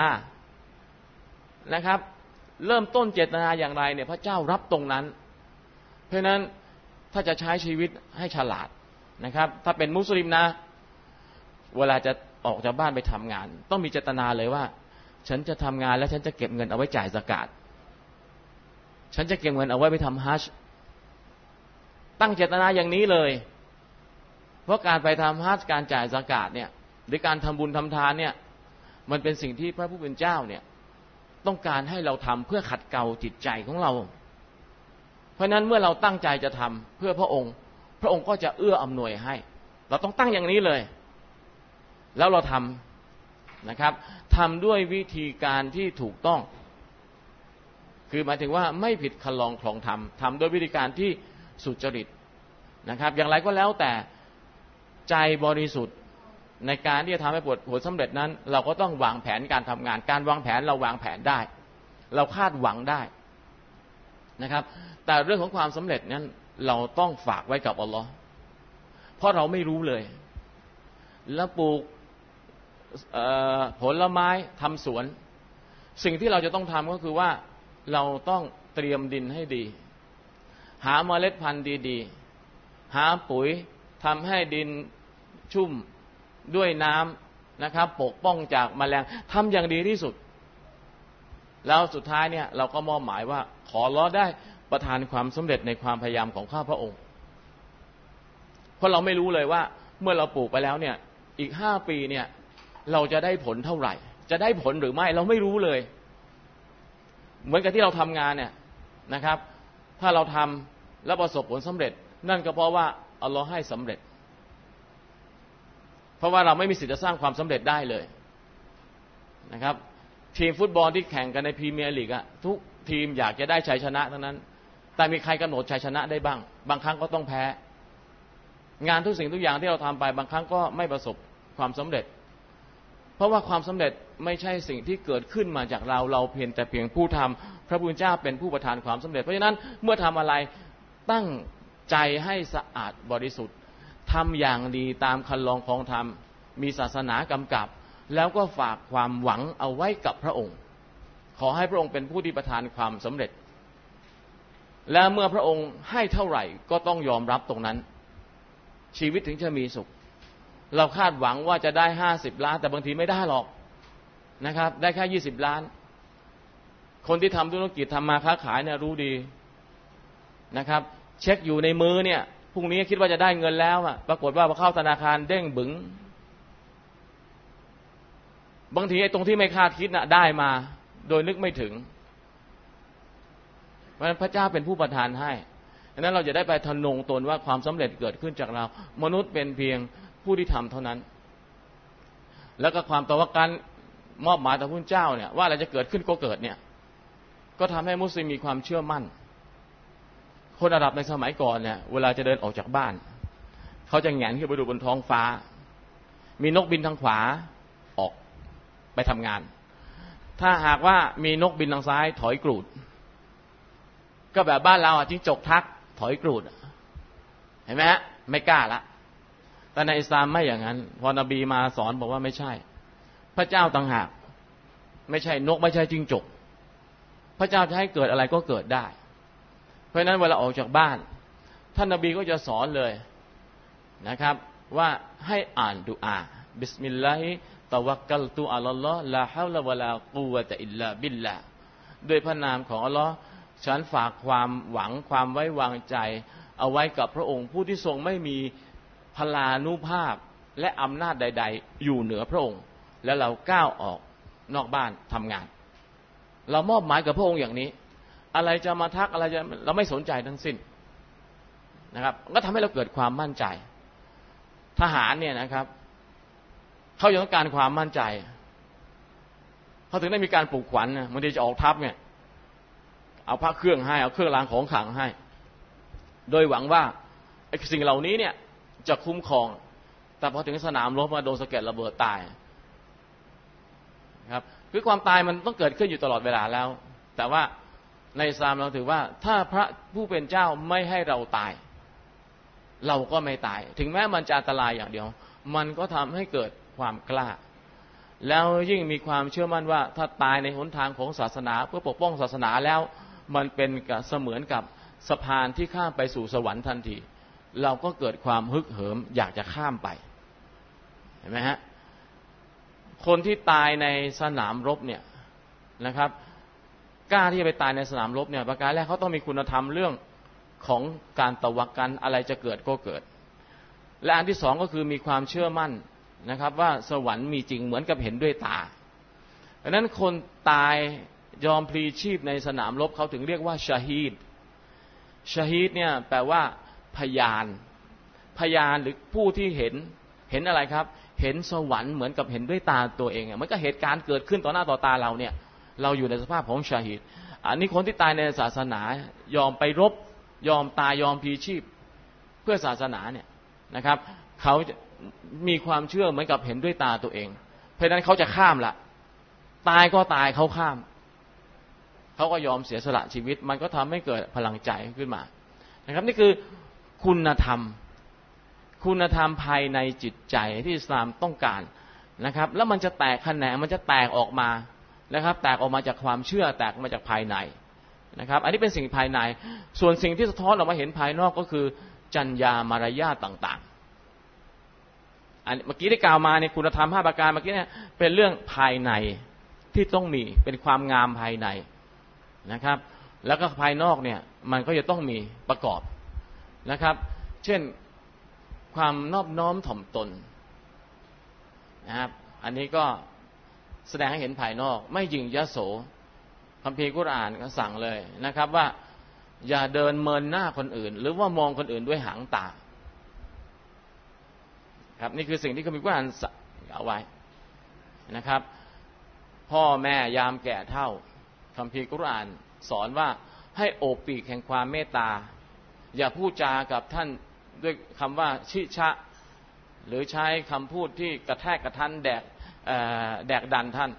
นะครับ เริ่มต้นเจตนาอย่างไรเนี่ยพระเจ้ารับตรงนั้น เพราะนั้นถ้าจะใช้ชีวิตให้ฉลาดนะครับ ถ้าเป็นมุสลิมนะ เวลาจะออกจากบ้านไปทำงาน ต้องมีเจตนาเลยว่า ฉันจะทำงานแล้วฉันจะเก็บเงินเอาไว้จ่ายสกาดฉันจะเก็บเงินเอาไว้ไปทำฮัจตั้งเจตนาอย่างนี้เลย เพราะการไปทำฮัจการจ่ายสกาดเนี่ย หรือการทำบุญทำทานเนี่ย มันเป็นสิ่งที่พระผู้เป็นเจ้าเนี่ย ต้องการให้เราทำเพื่อขัดเกลาจิตใจของเรา เพราะนั้นเมื่อเราตั้งใจจะทำเพื่อพระองค์ พระองค์ก็จะเอื้ออำนวยให้ เราต้องตั้งอย่างนี้เลย แล้วเราทำนะครับทำด้วยวิธีการที่ถูกต้อง คือหมายถึงว่าไม่ผิดคลองคลองธรรมทำด้วยวิธีการที่สุจริตนะครับ อย่างไรก็แล้วแต่ใจบริสุทธิ์ ในการที่จะทำให้ผลผลสำเร็จนั้น เราก็ต้องวางแผนการทำงาน การวางแผนเราวางแผนได้ เราคาดหวังได้นะครับ แต่เรื่องของความสำเร็จนั้น เราต้องฝากไว้กับอัลลอฮ์เพราะเราไม่รู้เลย แล้วปลูกผลไม้ทำสวน สิ่งที่เราจะต้องทำก็คือว่าเราต้องเตรียมดินให้ดี หาเมล็ดพันธุ์ดีๆ หาปุ๋ยทำให้ดินชุ่ม ด้วยน้ำนะครับ ปกป้องจากมแมลงทำอย่างดีที่สุด แล้วสุดท้ายเนี่ยเราก็มอบหมายว่า ขอร้อได้ประทานความสำเร็จในความพยายามของข้าพระองค์ เพราะเราไม่รู้เลยว่า เมื่อเราปลูกไปแล้วเนี่ย อีกห้าปีเนี่ย เราจะได้ผลเท่าไหร่ จะได้ผลหรือไม่เราไม่รู้เลย เหมือนกับที่เราทำงานเนี่ยนะครับ ถ้าเราทำแล้วประสบผลสำเร็จ นั่นก็เพราะว่าอัลลอฮ์ให้สำเร็จ เพราะว่าเราไม่มีสิทธิ์จะสร้างความสำเร็จได้เลยนะครับ ทีมฟุตบอลที่แข่งกันในพรีเมียร์ลีกอะทุกทีมอยากจะได้ชัยชนะทั้งนั้น แต่มีใครกำหนดชัยชนะได้บ้าง บางครั้งก็ต้องแพ้ งานทุกสิ่งทุกอย่างที่เราทำไปบางครั้งก็ไม่ประสบความสำเร็จ เพราะว่าความสำเร็จไม่ใช่สิ่งที่เกิดขึ้นมาจากเราเราเพียงแต่เพียงผู้ทำพระพุทธเจ้าเป็นผู้ประทานความสำเร็จ เพราะฉะนั้นเมื่อทำอะไรตั้งใจให้สะอาดบริสุทธิ์ ทำอย่างดีตามคันลองของธรรม มีศาสนากำกับ แล้วก็ฝากความหวังเอาไว้กับพระองค์ ขอให้พระองค์เป็นผู้ที่ประทานความสำเร็จ และเมื่อพระองค์ให้เท่าไหร่ก็ต้องยอมรับตรงนั้น ชีวิตถึงจะมีสุข เราคาดหวังว่าจะได้ห้าสิบล้าน แต่บางทีไม่ได้หรอกนะครับ ได้แค่ยี่สิบล้าน คนที่ทำธุรกิจทำมาค้าขายเนี่ยรู้ดีนะครับ เช็คอยู่ในมือเนี่ย พรุ่งนี้คิดว่าจะได้เงินแล้วอะปรากฏว่าพอเข้าธนาคารเด้งบึงบางทีไอ้ตรงที่ไม่คาดคิดน่ะ ได้มา โดยนึกไม่ถึง เพราะฉะนั้นพระเจ้าเป็นผู้ประทานให้ดังนั้นเราจะได้ไปทนงตนว่าความสำเร็จเกิดขึ้นจากเรา มนุษย์เป็นเพียงผู้ที่ทำเท่านั้น แล้วก็ความตวกันมอบหมายต่อพระเจ้าเนี่ย ว่าอะไรจะเกิดขึ้นก็เกิดเนี่ย ก็ทำให้มุสลิมมีความเชื่อมั่น คนอาหรับในสมัยก่อนเนี่ยเวลาจะเดินออกจากบ้าน เขาจะแงนขึ้นไปดูบนท้องฟ้า มีนกบินทางขวาออกไปทำงาน ถ้าหากว่ามีนกบินทางซ้ายถอยกรูด ก็แบบบ้านเราอะจิ้งจกทักถอยกรูด เห็นไหมฮะไม่กล้าละแต่ในอิสลามไม่อย่างนั้น พอนบีมาสอนบอกว่าไม่ใช่ พระเจ้าต่างหาก ไม่ใช่นกไม่ใช่จิ้งจก พระเจ้าจะให้เกิดอะไรก็เกิดได้ เพราะนั้นเวลาออกจากบ้าน ท่านนบีก็จะสอนเลยนะครับ ว่าให้อ่านดูอาบิสมิลลาฮิตะวักกัลตุอัลลอฮ์ลาฮาวละวะลากูวะตะอิลลาบิลละด้วยพระนามของอัลลอฮ์ฉันฝากความหวังความไว้วางใจ เอาไว้กับพระองค์ผู้ที่ทรงไม่มีพลานุภาพและอำนาจใด ๆ อยู่เหนือพระองค์ แล้วเราก้าวออกนอกบ้านทำงาน เรามอบหมายกับพระองค์อย่างนี้ อะไรจะมาทักอะไรจะเราไม่สนใจทั้งสิ้นนะครับ ก็ทำให้เราเกิดความมั่นใจ ทหารเนี่ยนะครับเขายังต้องการความมั่นใจเขาถึงได้มีการปลูกขวัญนะมันจะออกทัพเนี่ย เอาพระเครื่องให้เอาเครื่องรางของขลังให้ โดยหวังว่าไอ้สิ่งเหล่านี้เนี่ยจะคุ้มครอง แต่พอถึงสนามรบมาโดนสะเก็ดระเบิดตายครับ คือความตายมันต้องเกิดขึ้นอยู่ตลอดเวลาแล้ว แต่ว่า ในซามเราถือว่า ถ้าพระผู้เป็นเจ้าไม่ให้เราตาย เราก็ไม่ตาย ถึงแม้มันจะอันตรายอย่างเดียว มันก็ทำให้เกิดความกล้า แล้วยิ่งมีความเชื่อมั่นว่า ถ้าตายในหนทางของศาสนา เพื่อปกป้องศาสนาแล้ว มันเป็นเสมือนกับสะพานที่ข้ามไปสู่สวรรค์ทันที เราก็เกิดความฮึกเหิมอยากจะข้ามไปเห็นไหมฮะคนที่ตายในสนามรบเนี่ยนะครับ กล้าที่จะไปตายในสนามรบเนี่ยประการแรกเขาต้องมีคุณธรรมเรื่องของการตะวักกันอะไรจะเกิดก็เกิด และอันที่สองก็คือมีความเชื่อมั่นนะครับว่าสวรรค์มีจริงเหมือนกับเห็นด้วยตาดังนั้นคนตายยอมพลีชีพในสนามรบเขาถึงเรียกว่าชาฮีดชาฮีดเนี่ยแปลว่าพยาน พยานหรือผู้ที่เห็นเห็นอะไรครับ เห็นสวรรค์เหมือนกับเห็นด้วยตาตัวเองมันก็เหตุการณ์เกิดขึ้นต่อหน้าต่อตาเราเนี่ย เราอยู่ในสภาพของชาฮีดอันนี้คนที่ตายในศาสนายอมไปรบ ยอมตายยอมพีชีพ เพื่อศาสนาเนี่ยนะครับ เขามีความเชื่อเหมือนกับเห็นด้วยตาตัวเอง เพราะนั้นเขาจะข้ามละตายก็ตายเขาข้าม เขาก็ยอมเสียสละชีวิต มันก็ทำให้เกิดพลังใจขึ้นมา นะครับ นี่คือคุณธรรม คุณธรรมภายในจิตใจที่อิสลามต้องการนะครับ แล้วมันจะแตกแขนงมันจะแตกออกมา นะครับ แตกออกมาจากความเชื่อแตกมาจากภายในนะครับ อันนี้เป็นสิ่งภายใน ส่วนสิ่งที่สะท้อนออกมาเห็นภายนอกก็คือ จัญญามารยาทต่างๆอันเมื่อกี้ได้กล่าวมาในคุณธรรมห้าประการเมื่อกี้เนี่ยเป็นเรื่องภายในที่ต้องมีเป็นความงามภายในนะครับ แล้วก็ภายนอกเนี่ยมันก็จะต้องมีประกอบนะครับ เช่นความนอบน้อมถ่อมตนนะครับ อันนี้ก็ แสดงให้เห็นภายนอก ไม่ยิงยโสคำพีกุรอานก็สั่งเลยนะครับว่า อย่าเดินเมินหน้าคนอื่น หรือว่ามองคนอื่นด้วยหางตา ครับนี่คือสิ่งที่คำพีกุรอานเอาไว้นะครับ พ่อแม่ยามแก่เท่าคำพีกุรอานสอนว่าให้โอบปีกแห่งความเมตตา อย่าพูดจากับท่านด้วยคำว่าชิชะ หรือใช้คำพูดที่กระแทกกระทันแดก แดกดันท่าน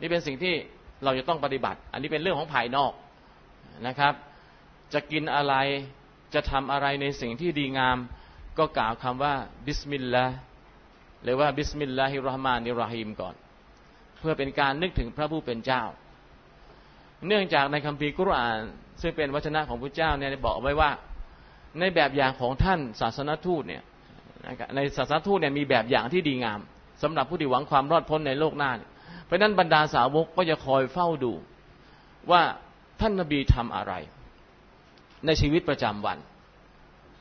นี่เป็นสิ่งที่เราจะต้องปฏิบัติ อันนี้เป็นเรื่องของภายนอกนะครับ จะกินอะไรจะทำอะไรในสิ่งที่ดีงาม ก็กล่าวคำว่าبسم الله หรือว่า بسم الله الرحمن الرحيمก่อน เพื่อเป็นการนึกถึงพระผู้เป็นเจ้า เนื่องจากในคัมภีร์กุรอาน ซึ่งเป็นวจนะของพระเจ้าเนี่ยบอกไว้ว่า ในแบบอย่างของท่านศาสนทูตเนี่ยในศาสนทูตเนี่ยมีแบบอย่างที่ดีงาม สำหรับผู้ที่หวังความรอดพ้นในโลกหน้า เพราะนั้นบรรดาสาวกก็จะคอยเฝ้าดู ว่าท่านนบีทำอะไร ในชีวิตประจำวัน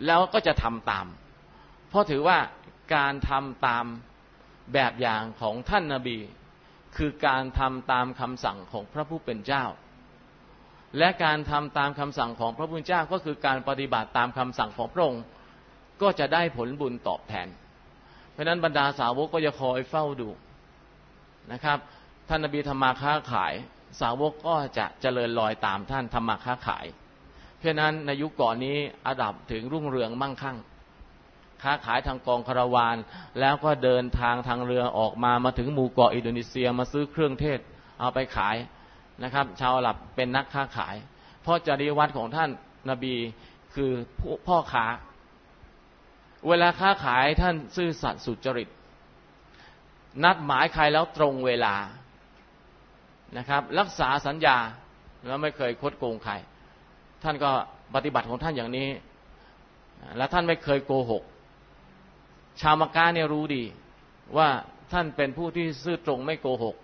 แล้วก็จะทำตาม เพราะถือว่าการทำตามแบบอย่างของท่านนบี คือการทำตามคำสั่งของพระผู้เป็นเจ้า และการทำตามคำสั่งของพระพุทธเจ้าก็คือการปฏิบัติตามคำสั่งของพระองค์ก็จะได้ผลบุญตอบแทน ราะนั้นบรรดาสาวกก็จะคอยเฝ้าดูนะครับ ท่านนบีธรรมาค้าขาย สาวกก็จะเจริญรอยตามท่านธรรมาค้าขาย เพราะนั้นในยุคก่อนนี้อาดับถึงรุ่งเรืองมั่งคั่ง ค้าขายทางกองคาราวาน แล้วก็เดินทางทางเรือออกมามาถึงหมู่เกาะอินโดนีเซียมาซื้อเครื่องเทศเอาไปขายนะครับ ชาวหลับเป็นนักค้าขาย เพราะจริยวัตรของท่านนาบีคือพ่อค้า เวลาค้าขายท่านซื่อสัตย์สุจริต นัดหมายใครแล้วตรงเวลานะครับ รักษาสัญญาแล้วไม่เคยคดโกงใคร ท่านก็ปฏิบัติของท่านอย่างนี้ และท่านไม่เคยโกหก ชาวมักกะเนี่ยรู้ดีว่าท่านเป็นผู้ที่ซื่อตรงไม่โกหก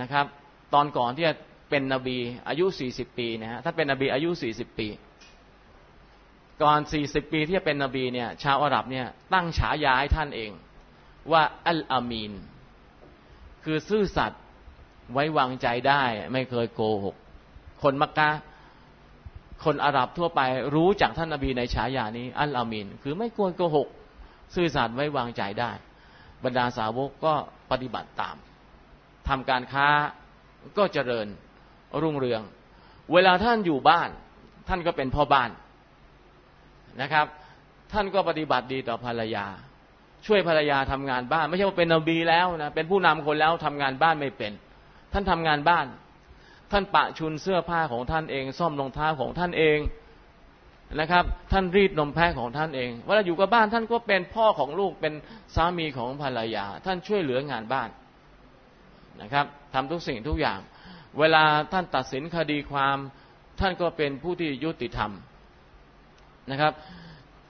นะครับ ตอนก่อนที่จะเป็นนบีอายุ 40 ปีนะฮะท่านเป็นนบีอายุ 40 ปี ก่อน 40 ปีที่จะเป็นนบีเนี่ยชาวอาหรับเนี่ยตั้งฉายาให้ท่านเองว่าอัลอามีน คือซื่อสัตย์ไว้วางใจได้ไม่เคยโกหก คนมักกะคนอาหรับทั่วไปรู้จักท่านนบีในฉายานี้ อัลอามีน คือไม่ควรโกหก ซื่อสัตย์ไว้วางใจได้ บรรดาสาวกก็ปฏิบัติตามทำการค้าก็เจริญรุ่งเรือง เวลาท่านอยู่บ้าน ท่านก็เป็นพ่อบ้าน นะครับ ท่านก็ปฏิบัติดีต่อภรรยา ช่วยภรรยาทำงานบ้าน ไม่ใช่ว่าเป็นนบีแล้วนะเป็นผู้นำคนแล้วทำงานบ้านไม่เป็น ท่านทำงานบ้าน ท่านปะชุนเสื้อผ้าของท่านเอง ซ่อมรองเท้าของท่านเองนะครับ ท่านรีดนมแพะของท่านเองเวลาอยู่กับบ้านท่านก็เป็นพ่อของลูกเป็นสามีของภรรยา ท่านช่วยเหลืองานบ้านนะครับทำทุกสิ่งทุกอย่าง เวลาท่านตัดสินคดีความ ท่านก็เป็นผู้ที่ยุติธรรม นะครับ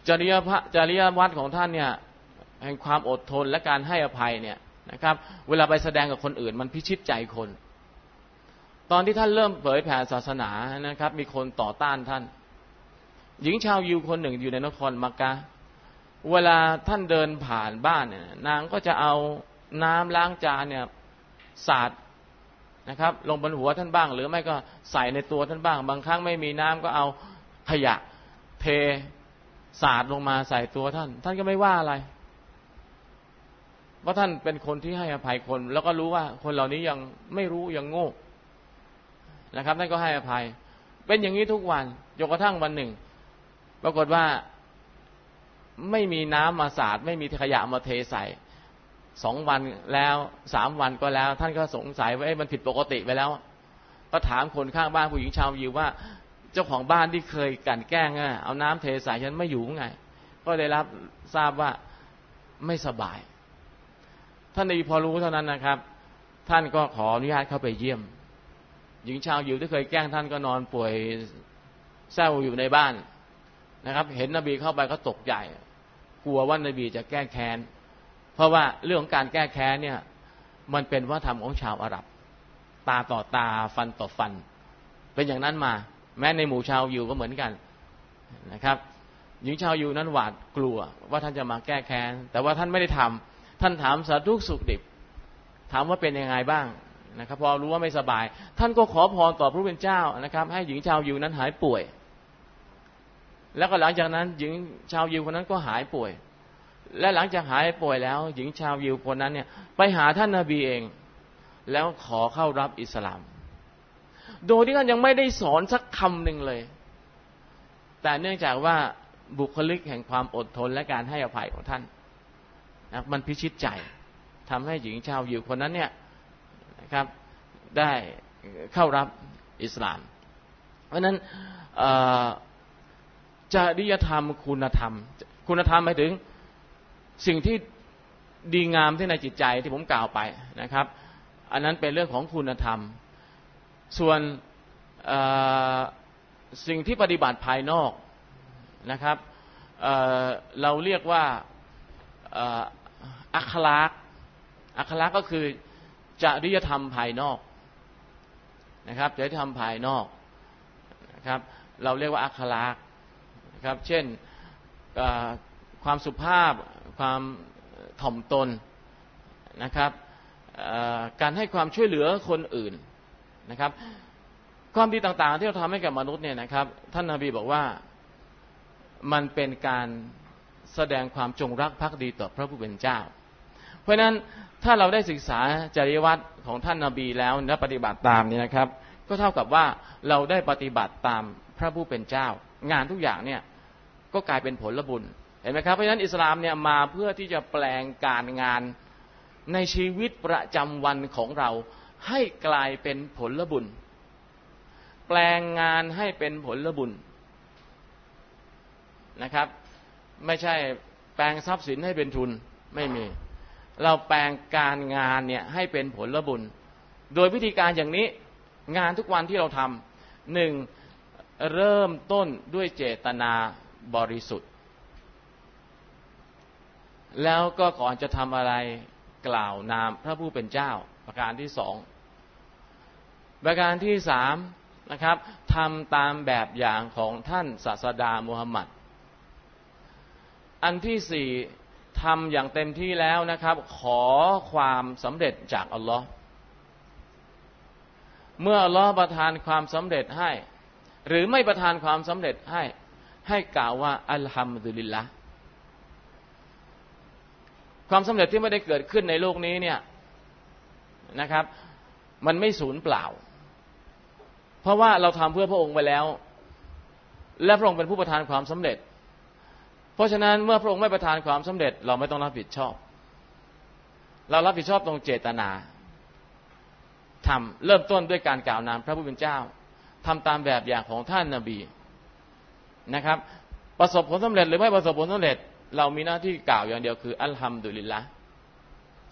จริยพจริยวัตรของท่านเนี่ยแห่งความอดทนและการให้อภัยเนี่ยนะครับ เวลาไปแสดงกับคนอื่น มันพิชิตใจคน ตอนที่ท่านเริ่มเผยแผ่ศาสนานะครับ มีคนต่อต้านท่าน หญิงชาวยิวคนหนึ่งอยู่ในนครมักกะเวลาท่านเดินผ่านบ้านเนี่ยนางก็จะเอาน้ำล้างจานเนี่ยสาดนะครับ ลงบนหัวท่านบ้าง หรือไม่ก็ใส่ในตัวท่านบ้าง บางครั้งไม่มีน้ำก็เอาขยะ เทสาดลงมาใส่ตัวท่าน ท่านก็ไม่ว่าอะไร เพราะท่านเป็นคนที่ให้อภัยคน แล้วก็รู้ว่าคนเหล่านี้ยังไม่รู้ยังโง่นะครับท่านก็ให้อภัย เป็นอย่างนี้ทุกวันจนกระทั่งวันหนึ่ง ปรากฏว่าไม่มีน้ำมาสาดไม่มีขยะมาเทใส่สองวันแล้วสามวันก็แล้ว ท่านก็สงสัยว่ามันผิดปกติไปแล้ว ก็ถามคนข้างบ้านผู้หญิงชาวยิวว่า เจ้าของบ้านที่เคยกันแกล้งเอาน้ำเทใส่ฉันไม่อยู่ไง ก็ได้รับทราบว่าไม่สบาย ท่านในพอรู้เท่านั้นนะครับ ท่านก็ขออนุญาตเข้าไปเยี่ยม หญิงชาวยิวที่เคยแกล้งท่านก็นอนป่วยเศร้าอยู่ในบ้านนะครับ เห็นนบีเข้าไปก็ตกใจกลัวว่านบีจะแก้แค้น เพราะว่าเรื่องของการแก้แค้นเนี่ย มันเป็นวัฒนธรรมของชาวอาหรับ ตาต่อตาฟันต่อฟัน เป็นอย่างนั้นมา แม้ในหมู่ชาวยูก็เหมือนกันนะครับหญิงชาวยูนั้นหวาดกลัว ว่าท่านจะมาแก้แค้น แต่ว่าท่านไม่ได้ทำท่านถามสาธุสุขดิบ ถามว่าเป็นยังไงบ้างนะครับพอรู้ว่าไม่สบาย ท่านก็ขอพรต่อพระผู้เป็นเจ้านะครับ ให้หญิงชาวยูนั้นหายป่วย แล้วก็หลังจากนั้นหญิงชาวยูคนนั้นก็หายป่วย และหลังจากหายป่วยแล้ว หญิงชาวยิวคนนั้นเนี่ยไปหาท่านนาบีเอง แล้วขอเข้ารับอิสลาม โดยที่ท่านยังไม่ได้สอนสักคำหนึ่งเลย แต่เนื่องจากว่าบุคลิกแห่งความอดทนและการให้อภัยของท่านนะมันพิชิตใจทำให้หญิงชาวยิวคนนั้นเนี่ยนะครับได้เข้ารับอิสลาม เพราะนั้นจริยธรรมคุณธรรม คุณธรรมหมายถึงสิ่งที่ดีงามที่ในจิตใจที่ผมกล่าวไปนะครับ อันนั้นเป็นเรื่องของคุณธรรม ส่วนสิ่งที่ปฏิบัติภายนอกนะครับเเราเรียกว่าอัคลักอัคลักก็คือจริยธรรมภายนอกนะครับจริยธรรมภายนอกนะครับ เราเรียกว่าอัคลักนะครับ เช่นความสุภาพความถ่อมตนนะครับการให้ความช่วยเหลือคนอื่น นะครับ ความดีต่างๆ ที่เราทำให้กับมนุษย์เนี่ยนะครับ ท่านนาบีบอกว่ามันเป็นการแสดงความจงรักภักดีต่อพระผู้เป็นเจ้า เพราะฉะนั้นถ้าเราได้ศึกษาจริยวัตรของท่านนาบีแล้วและปฏิบัติตามนี่นะครับ ก็เท่ากับว่าเราได้ปฏิบัติตามพระผู้เป็นเจ้า งานทุกอย่างเนี่ยก็กลายเป็นผลบุญเห็นไหมครับเพราะฉะนั้นอิสลามเนี่ยมาเพื่อที่จะแปลงการงานในชีวิตประจำวันของเรา ให้กลายเป็นผลบุญ แปลงงานให้เป็นผลบุญนะครับ ไม่ใช่แปลงทรัพย์สินให้เป็นทุนไม่มี เราแปลงการงานเนี่ยให้เป็นผลบุญ โดยวิธีการอย่างนี้งานทุกวันที่เราทำหนึ่งเริ่มต้นด้วยเจตนาบริสุทธิ์ แล้วก็ก่อนจะทำอะไรกล่าวนามพระผู้เป็นเจ้า ประการที่สองประการที่สามนะครับทำตามแบบอย่างของท่านศาสดามุฮัมมัดอันที่สี่ทำอย่างเต็มที่แล้วนะครับ ขอความสำเร็จจากอัลลอฮ์เมื่ออัลลอฮ์ประทานความสำเร็จให้ หรือไม่ประทานความสำเร็จให้ ให้กล่าวว่าอัลฮัมดุลิลละความสำเร็จที่ไม่ได้เกิดขึ้นในโลกนี้เนี่ย นะครับ มันไม่สูญเปล่า เพราะว่าเราทำเพื่อพระองค์ไปแล้ว และพระองค์เป็นผู้ประทานความสำเร็จ เพราะฉะนั้นเมื่อพระองค์ไม่ประทานความสำเร็จ เราไม่ต้องรับผิดชอบ เรารับผิดชอบตรงเจตนาทำเริ่มต้นด้วยการกล่าวนามพระผู้เป็นเจ้าทำตามแบบอย่างของท่านนาบีนะครับ ประสบผลสำเร็จหรือไม่ประสบผลสำเร็จ เรามีหน้าที่กล่าวอย่างเดียวคืออัลฮัมดุลิลละ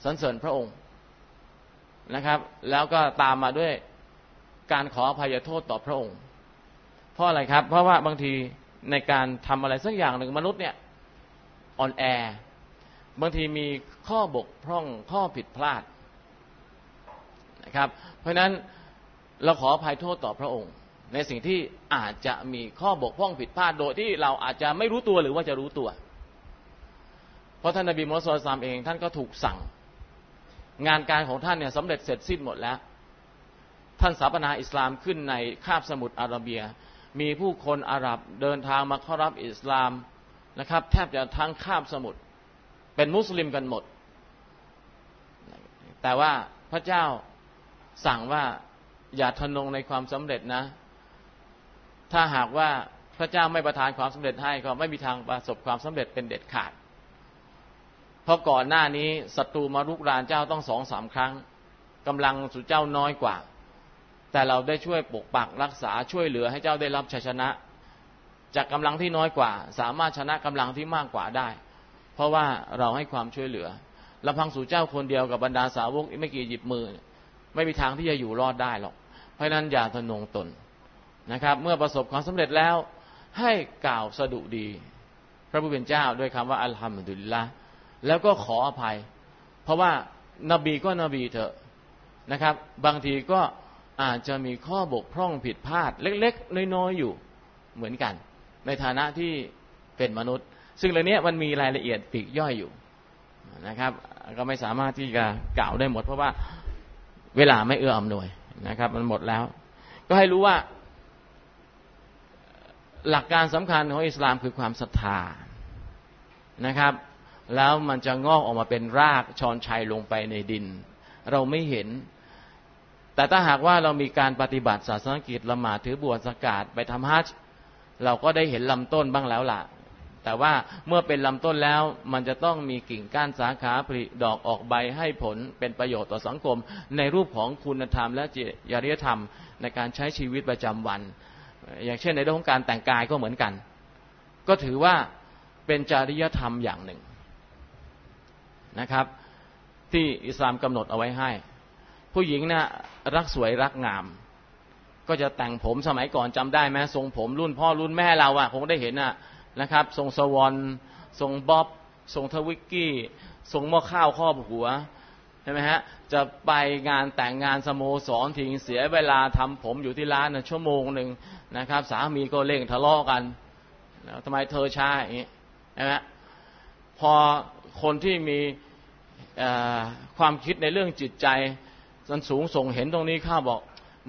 สรรเสริญพระองค์ นะครับ แล้วก็ตามมาด้วยการขออภัยโทษต่อพระองค์ เพราะอะไรครับ เพราะว่าบางทีในการทำอะไรสักอย่างหนึ่งมนุษย์เนี่ยอ่อนแอ บางทีมีข้อบกพร่องข้อผิดพลาดนะครับ เพราะฉะนั้นเราขออภัยโทษต่อพระองค์ ในสิ่งที่อาจจะมีข้อบกพร่องผิดพลาดโดยที่เราอาจจะไม่รู้ตัวหรือว่าจะรู้ตัว เพราะท่านนบีมุฮัมมัดซามเองท่านก็ถูกสั่ง งานการของท่านเนี่ยสำเร็จเสร็จสิ้นหมดแล้ว ท่านสถาปนาอิสลามขึ้นในคาบสมุทรอาระเบีย มีผู้คนอาหรับเดินทางมาเข้ารับอิสลามนะครับ แทบจะทั้งคาบสมุทรเป็นมุสลิมกันหมด แต่ว่าพระเจ้าสั่งว่าอย่าทนงในความสำเร็จนะ ถ้าหากว่าพระเจ้าไม่ประทานความสำเร็จให้ก็ไม่มีทางประสบความสำเร็จเป็นเด็ดขาด เพราะก่อนหน้านี้ศัตรูมารุกรานเจ้าต้องสองสามครั้งกำลังสุเจ้าน้อยกว่า แต่เราได้ช่วยปกปักรักษาช่วยเหลือให้เจ้าได้รับชัยชนะ จากกำลังที่น้อยกว่า สามารถชนะกำลังที่มากกว่าได้ เพราะว่าเราให้ความช่วยเหลือลำพังสู่เจ้าคนเดียวกับบรรดาสาวกไม่กี่หยิบมือ ไม่มีทางที่จะอยู่รอดได้หรอก เพราะนั้นอย่าทะนงตนนะครับ เมื่อประสบความสำเร็จแล้วให้กล่าวสดุดี พระผู้เป็นเจ้าด้วยคำว่าอัลฮัมดุลิลละ แล้วก็ขออภัย เพราะว่านบีก็นบีเถอะนะครับ บางทีก็อาจจะมีข้อบกพร่องผิดพลาด เล็กๆ น้อยๆอยู่เหมือนกัน ในฐานะที่เป็นมนุษย์ ซึ่งเรื่องนี้มันมีรายละเอียดปีกย่อยอยู่นะครับ ก็ไม่สามารถที่จะกล่าวได้หมด เพราะว่าเวลาไม่เอื้ออำนวยนะครับ มันหมดแล้ว ก็ให้รู้ว่า หลักการสำคัญของอิสลามคือความศรัทธานะครับ แล้วมันจะงอกออกมาเป็นรากชอนชัยลงไปในดิน เราไม่เห็น แต่ถ้าหากว่าเรามีการปฏิบัติศาสนกิจละหมาดถือบวชสกาดไปทำฮัจเราก็ได้เห็นลำต้นบ้างแล้วล่ะ แต่ว่าเมื่อเป็นลำต้นแล้วมันจะต้องมีกิ่งก้านสาขาผลิดอกออกใบให้ผลเป็นประโยชน์ต่อสังคม ในรูปของคุณธรรมและจริยธรรมในการใช้ชีวิตประจำวัน อย่างเช่นในเรื่องของการแต่งกายก็เหมือนกัน ก็ถือว่าเป็นจริยธรรมอย่างหนึ่ง นะครับ ที่อิสลามกำหนดเอาไว้ให้ ผู้หญิงนะ่ะรักสวยรักงาม ก็จะแต่งผมสมัยก่อนจำได้ไหมทรงผมรุ่นพ่อรุ่นแม่เราอะคงได้เห็นอะนะครับ ทรงสวอนทรงบ๊อบทรงทวิกกี้ทรงหม้อข้าวครอบหัวใช่ไหมฮะ จะไปงานแต่งงานสโมสรทิ้งเสียเวลาทำผมอยู่ที่ร้านนะชั่วโมงหนึ่งนะครับ สามีก็เร่งทะเลาะกันแล้วทำไมเธอช้าอย่างนี้ใช่ไหมพอคนที่มี ความคิดในเรื่องจิตใจสันสูงส่งเห็นตรงนี้ข้าบอก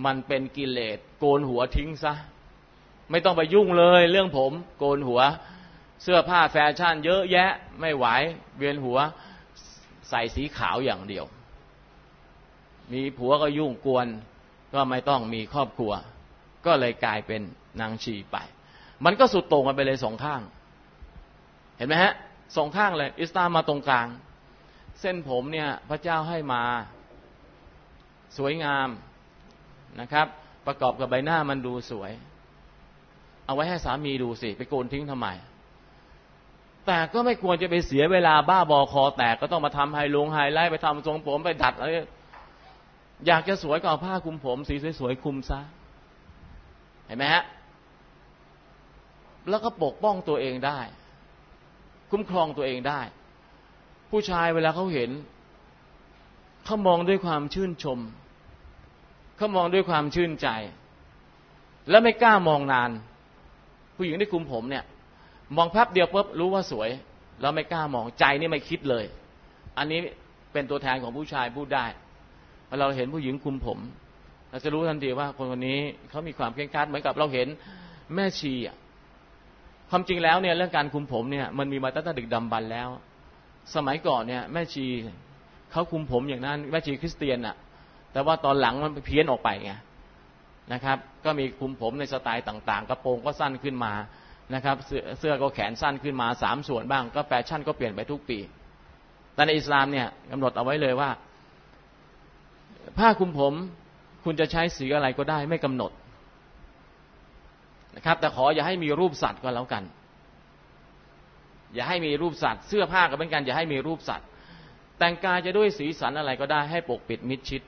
มันเป็นกิเลสโกนหัวทิ้งซะไม่ต้องไปยุ่งเลยเรื่องผมโกนหัว เสื้อผ้าแฟชั่น เยอะแยะไม่ไหวเวียนหัวใส่สีขาวอย่างเดียว มีผัวก็ยุ่งกวน ก็ไม่ต้องมีครอบครัว ก็เลยกลายเป็นนางชีไป มันก็สุดโต่งกันไปเลยสองข้าง เห็นไหมฮะสองข้างเลย อิสลามมาตรงกลาง เส้นผมเนี่ยพระเจ้าให้มาสวยงามนะครับ ประกอบกับใบหน้ามันดูสวย เอาไว้ให้สามีดูสิ ไปโกนทิ้งทำไม แต่ก็ไม่ควรจะไปเสียเวลาบ้าบอคอแตกก็ต้องมาทำไฮลงไฮไลท์ไปทำทรงผมไปดัดอะไรอยากจะสวยก็เอาผ้าคลุมผม สีสวยๆคลุมซะเห็นไหมฮะแล้วก็ปกป้องตัวเองได้ คุ้มครองตัวเองได้ ผู้ชายเวลาเขาเห็น เขามองด้วยความชื่นชม เขามองด้วยความชื่นใจ แล้วไม่กล้ามองนาน ผู้หญิงที่คุมผมเนี่ย มองแป๊บเดียวปุ๊บรู้ว่าสวย แล้วไม่กล้ามองใจนี่ไม่คิดเลย อันนี้เป็นตัวแทนของผู้ชายพูดได้เราเห็นผู้หญิงคุมผม เราจะรู้ทันทีว่าคนคนนี้เขามีความเคร่งครัดเหมือนกับเราเห็นแม่ชีอะความจริงแล้วเนี่ยเรื่องการคุมผมเนี่ยมันมีมาตั้งแต่ดึกดำบรรแล้ว สมัยก่อนเนี่ยแม่ชีเขาคุมผมอย่างนั้นแม่ชีคริสเตียนอะแต่ว่าตอนหลังมันเพี้ยนออกไปไงนะครับ ก็มีคุมผมในสไตล์ต่าง ๆ กระโปรงก็สั้นขึ้นมานะครับเสื้อเสื้อก็แขนสั้นขึ้นมาสามส่วนบ้าง ก็แฟชั่นก็เปลี่ยนไปทุกปี แต่ในอิสลามเนี่ยกำหนดเอาไว้เลยว่า ผ้าคุมผมคุณจะใช้สีอะไรก็ได้ไม่กำหนดนะครับ แต่ขออย่าให้มีรูปสัตว์ก็แล้วกัน อย่าให้มีรูปสัตว์เสื้อผ้าก็เป็นกันอย่าให้มีรูปสัตว์ แต่งกายจะด้วยสีสันอะไรก็ได้ให้ปกปิดมิดชิด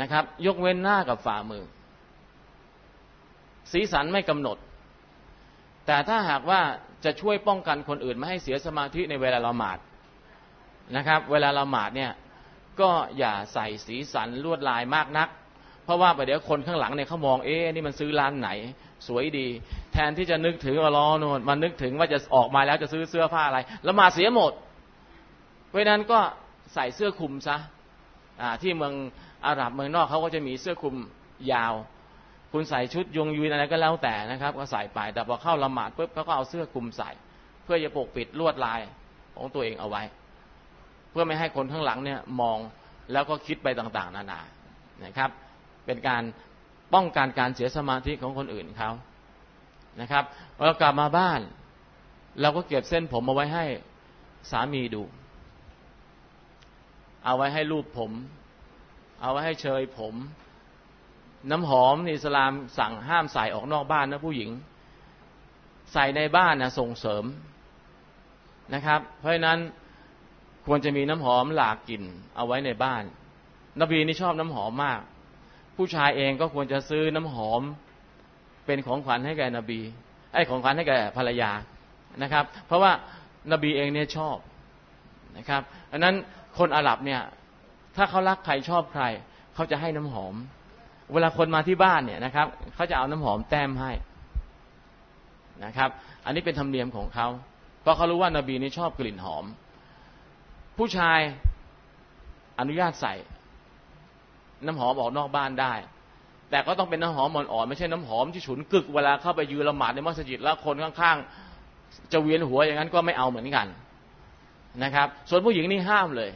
นะครับ ยกเว้นหน้ากับฝ่ามือ สีสันไม่กำหนด แต่ถ้าหากว่าจะช่วยป้องกันคนอื่นไม่ให้เสียสมาธิในเวลาละหมาดนะครับ เวลาละหมาดเนี่ยก็อย่าใส่สีสันลวดลายมากนัก เพราะว่าไปเดี๋ยวคนข้างหลังเนี่ยเขามองเอ๊ะนี่มันซื้อร้านไหน สวยดี แทนที่จะนึกถึงอลอโนนมันนึกถึงว่าจะออกมาแล้วจะซื้อเสื้อผ้าอะไร แล้วมาเสียหมด เพราะนั้นก็ใส่เสื้อคลุมซะที่เมืองอาหรับเมืองนอกเขาก็จะมีเสื้อคลุมยาว คุณใส่ชุดยงยุยอะไรก็แล้วแต่นะครับ ก็ใส่ไปแต่พอเข้าละหมาดปุ๊บเขาก็เอาเสื้อคลุมใส่ เพื่อจะปกปิดลวดลายของตัวเองเอาไว้ เพื่อไม่ให้คนข้างหลังเนี่ยมองแล้วก็คิดไปต่างๆ นานานะครับ เป็นการป้องกันการเสียสมาธิของคนอื่นเขา นะครับเรากลับมาบ้าน เราก็เก็บเส้นผมเอาไว้ให้สามีดู เอาไว้ให้รูปผม เอาไว้ให้เชยผม น้ำหอมอิสลามสั่งห้ามใส่ออกนอกบ้านนะผู้หญิง ใส่ในบ้านนะส่งเสริมนะครับ เพราะฉะนั้นควรจะมีน้ำหอมหลากกลิ่นเอาไว้ในบ้าน นบีนี่ชอบน้ำหอมมาก ผู้ชายเองก็ควรจะซื้อน้ำหอม เป็นของขวัญให้แก่นบีไอ้ของขวัญให้แก่ภรรยานะครับ เพราะว่านบีเองเนี่ยชอบนะครับอันนั้นคนอาหรับเนี่ยถ้าเขารักใครชอบใคร เขาจะให้น้ำหอม เวลาคนมาที่บ้านเนี่ยนะครับเขาจะเอาน้ำหอมแต้มให้นะครับ อันนี้เป็นธรรมเนียมของเขาเพราะเขารู้ว่านาบีนี่ชอบกลิ่นหอม ผู้ชายอนุญาตใส่ น้ำหอมออกนอกบ้านได้ แต่ก็ต้องเป็นน้ำหอมอ่อนๆไม่ใช่น้ำหอมที่ฉุนกึกเวลาเข้าไปยืนละหมาดในมัสยิดแล้วคนข้างๆ จะเวียนหัวอย่างนั้นก็ไม่เอาเหมือนกันนะครับ ส่วนผู้หญิงนี่ห้ามเลย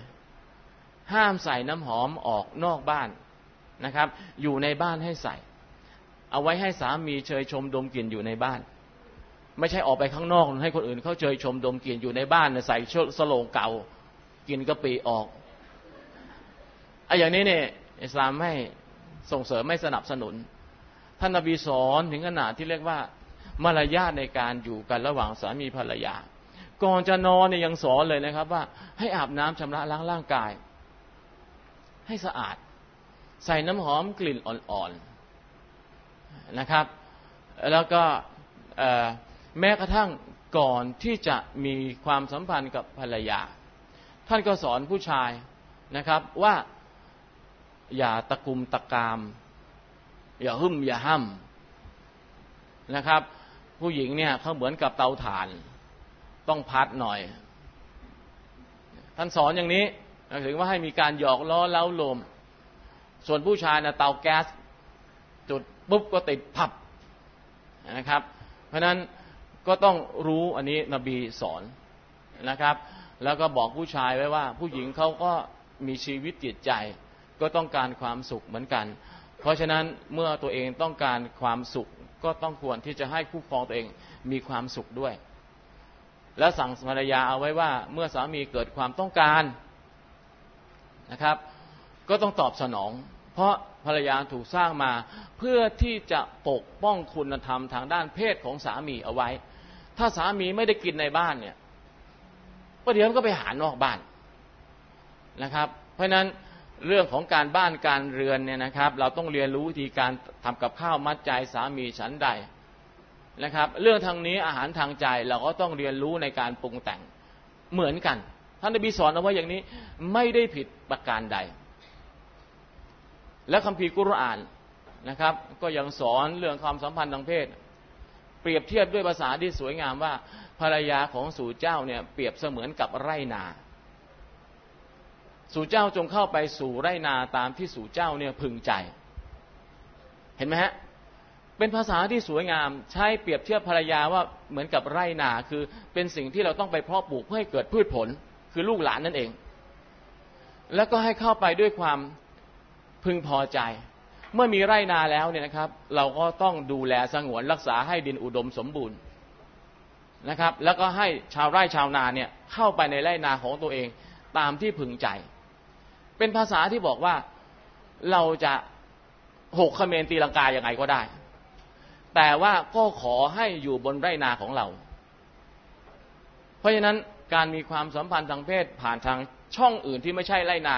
ห้ามใส่น้ำหอมออกนอกบ้านนะครับ อยู่ในบ้านให้ใส่ เอาไว้ให้สามีเชยชมดมกลิ่นอยู่ในบ้าน ไม่ใช่ออกไปข้างนอกให้คนอื่นเขาเชยชมดมกลิ่นอยู่ในบ้านใส่สโลงเก่ากินกะปิออกไอ้อย่างนี้เนี่ยอิสลามไม่ ส่งเสริมไม่สนับสนุน ท่านนบีสอนถึงขนาดที่เรียกว่ามารยาทในการอยู่กันระหว่างสามีภรรยา ก่อนจะนอนเนี่ยยังสอนเลยนะครับ ว่าให้อาบน้ำชำระล้างร่างกาย ให้สะอาด ใส่น้ำหอมกลิ่นอ่อนๆนะครับ แล้วก็แม้กระทั่งก่อนที่จะมีความสัมพันธ์กับภรรยา ท่านก็สอนผู้ชายนะครับว่า อย่าตะกุมตะกาม อย่าหึ่มอย่าห้ำนะครับ ผู้หญิงเนี่ยเขาเหมือนกับเตาถ่าน ต้องพัดหน่อย ท่านสอนอย่างนี้ถึงว่าให้มีการหยอกล้อเล้าลม ส่วนผู้ชายนะเตาแก๊ส จุดปุ๊บก็ติดพับนะครับ เพราะนั้นก็ต้องรู้อันนี้นบีสอนนะครับ แล้วก็บอกผู้ชายไว้ว่า ผู้หญิงเขาก็มีชีวิตจิตใจ ก็ต้องการความสุขเหมือนกัน เพราะฉะนั้นเมื่อตัวเองต้องการความสุขก็ต้องควรที่จะให้คู่ครองตัวเองมีความสุขด้วย และสั่งภรรยาเอาไว้ว่าเมื่อสามีเกิดความต้องการนะครับ ก็ต้องตอบสนอง เพราะภรรยาถูกสร้างมา เพื่อที่จะปกป้องคุณธรรมทางด้านเพศของสามีเอาไว้ ถ้าสามีไม่ได้กินในบ้านเนี่ยประเดี๋ยวก็ไปหานอกบ้านนะครับ เพราะฉะนั้น เรื่องของการบ้านการเรือนเนี่ยนะครับ เราต้องเรียนรู้วิธีการทำกับข้าวมัดใจสามีฉันใดนะครับ เรื่องทางนี้อาหารทางใจเราก็ต้องเรียนรู้ในการปรุงแต่งเหมือนกัน ท่านนบีสอนเอาไว้อย่างนี้ไม่ได้ผิดประการใด และคัมภีร์กุรอานนะครับ ก็ยังสอนเรื่องความสัมพันธ์ทางเพศ เปรียบเทียบด้วยภาษาที่สวยงามว่าภรรยาของสู่เจ้าเนี่ยเปรียบเสมือนกับไร่นา สู่เจ้าจงเข้าไปสู่ไรนาตามที่สู่เจ้าเนี่ยพึงใจ เห็นไหมฮะเป็นภาษาที่สวยงามใช้เปรียบเทียบภรรยาว่าเหมือนกับไรนาคือเป็นสิ่งที่เราต้องไปเพาะปลูกเพื่อให้เกิดพืชผล คือลูกหลานนั่นเอง แล้วก็ให้เข้าไปด้วยความพึงพอใจ เมื่อมีไรนาแล้วเนี่ยนะครับ เราก็ต้องดูแลสงวนรักษาให้ดินอุดมสมบูรณ์นะครับ แล้วก็ให้ชาวไร่ชาวนาเนี่ยเข้าไปในไร่นาของตัวเองตามที่พึงใจ เป็นภาษาที่บอกว่าเราจะหกขเมนตีลังกาอย่างไงก็ได้ แต่ว่าก็ขอให้อยู่บนไรนาของเรา เพราะฉะนั้นการมีความสัมพันธ์ทางเพศผ่านทางช่องอื่นที่ไม่ใช่ไรนา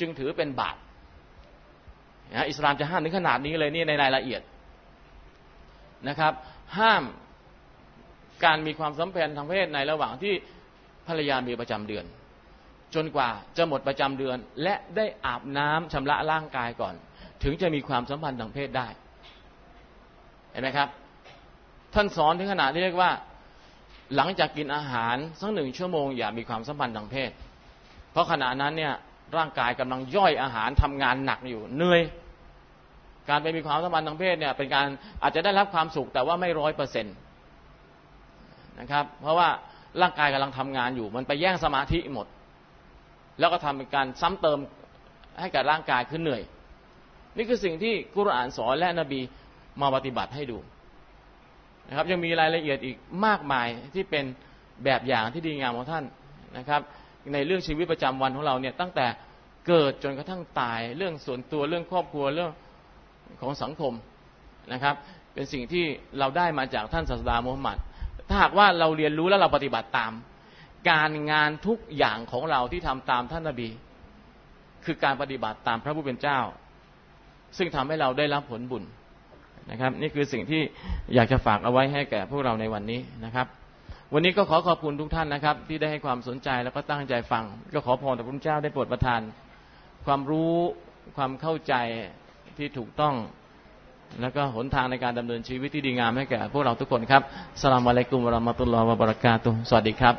จึงถือเป็นบาปนะอิสลามจะห้ามถึงขนาดนี้เลยนี่ในรายละเอียดนะครับ ห้ามการมีความสัมพันธ์ทางเพศในระหว่างที่ภรรยามีประจำเดือน จนกว่าจะหมดประจำเดือน และได้อาบน้ำชำระร่างกายก่อน ถึงจะมีความสัมพันธ์ทางเพศได้ เห็นไหมครับ ท่านสอนถึงขนาดที่เรียกว่า หลังจากกินอาหารสักหนึ่งชั่วโมงอย่ามีความสัมพันธ์ทางเพศ เพราะขณะนั้นเนี่ยร่างกายกำลังย่อยอาหารทำงานหนักอยู่เหนื่อยการไปมีความสัมพันธ์ทางเพศเนี่ยเป็นการอาจจะได้รับความสุขแต่ว่าไม่ร้อยเปอร์เซ็นต์นะครับ เพราะว่าร่างกายกำลังทำงานอยู่ มันไปแย่งสมาธิหมด แล้วก็ทำเป็นการซ้ำเติมให้กับร่างกายขึ้นเหนื่อย นี่คือสิ่งที่กุรอานสอนและนบีมาปฏิบัติให้ดูนะครับยังมีรายละเอียดอีกมากมายที่เป็นแบบอย่างที่ดีงามของท่านนะครับ ในเรื่องชีวิตประจำวันของเราเนี่ยตั้งแต่เกิดจนกระทั่งตายเรื่องส่วนตัวเรื่องครอบครัวเรื่องของสังคมนะครับ เป็นสิ่งที่เราได้มาจากท่านศาสดามุฮัมมัดถ้าหากว่าเราเรียนรู้แล้วเราปฏิบัติตาม การงานทุกอย่างของเราที่ทำตามท่านนบี คือการปฏิบัติตามพระผู้เป็นเจ้า ซึ่งทำให้เราได้รับผลบุญนะครับ นี่คือสิ่งที่อยากจะฝากเอาไว้ให้แก่พวกเราในวันนี้นะครับ วันนี้ก็ขอขอบคุณทุกท่านนะครับ ที่ได้ให้ความสนใจแล้วก็ตั้งใจฟัง ก็ขอพรต่อพระเจ้าได้โปรดประทาน ความรู้ความเข้าใจที่ถูกต้องแล้วก็หนทางในการดำเนินชีวิตที่ดีงามให้แก่พวกเราทุกคนครับสลามอะลัยกุมวะราะมะตุลลอฮ์วะบะเราะกาตุสวัสดีครับ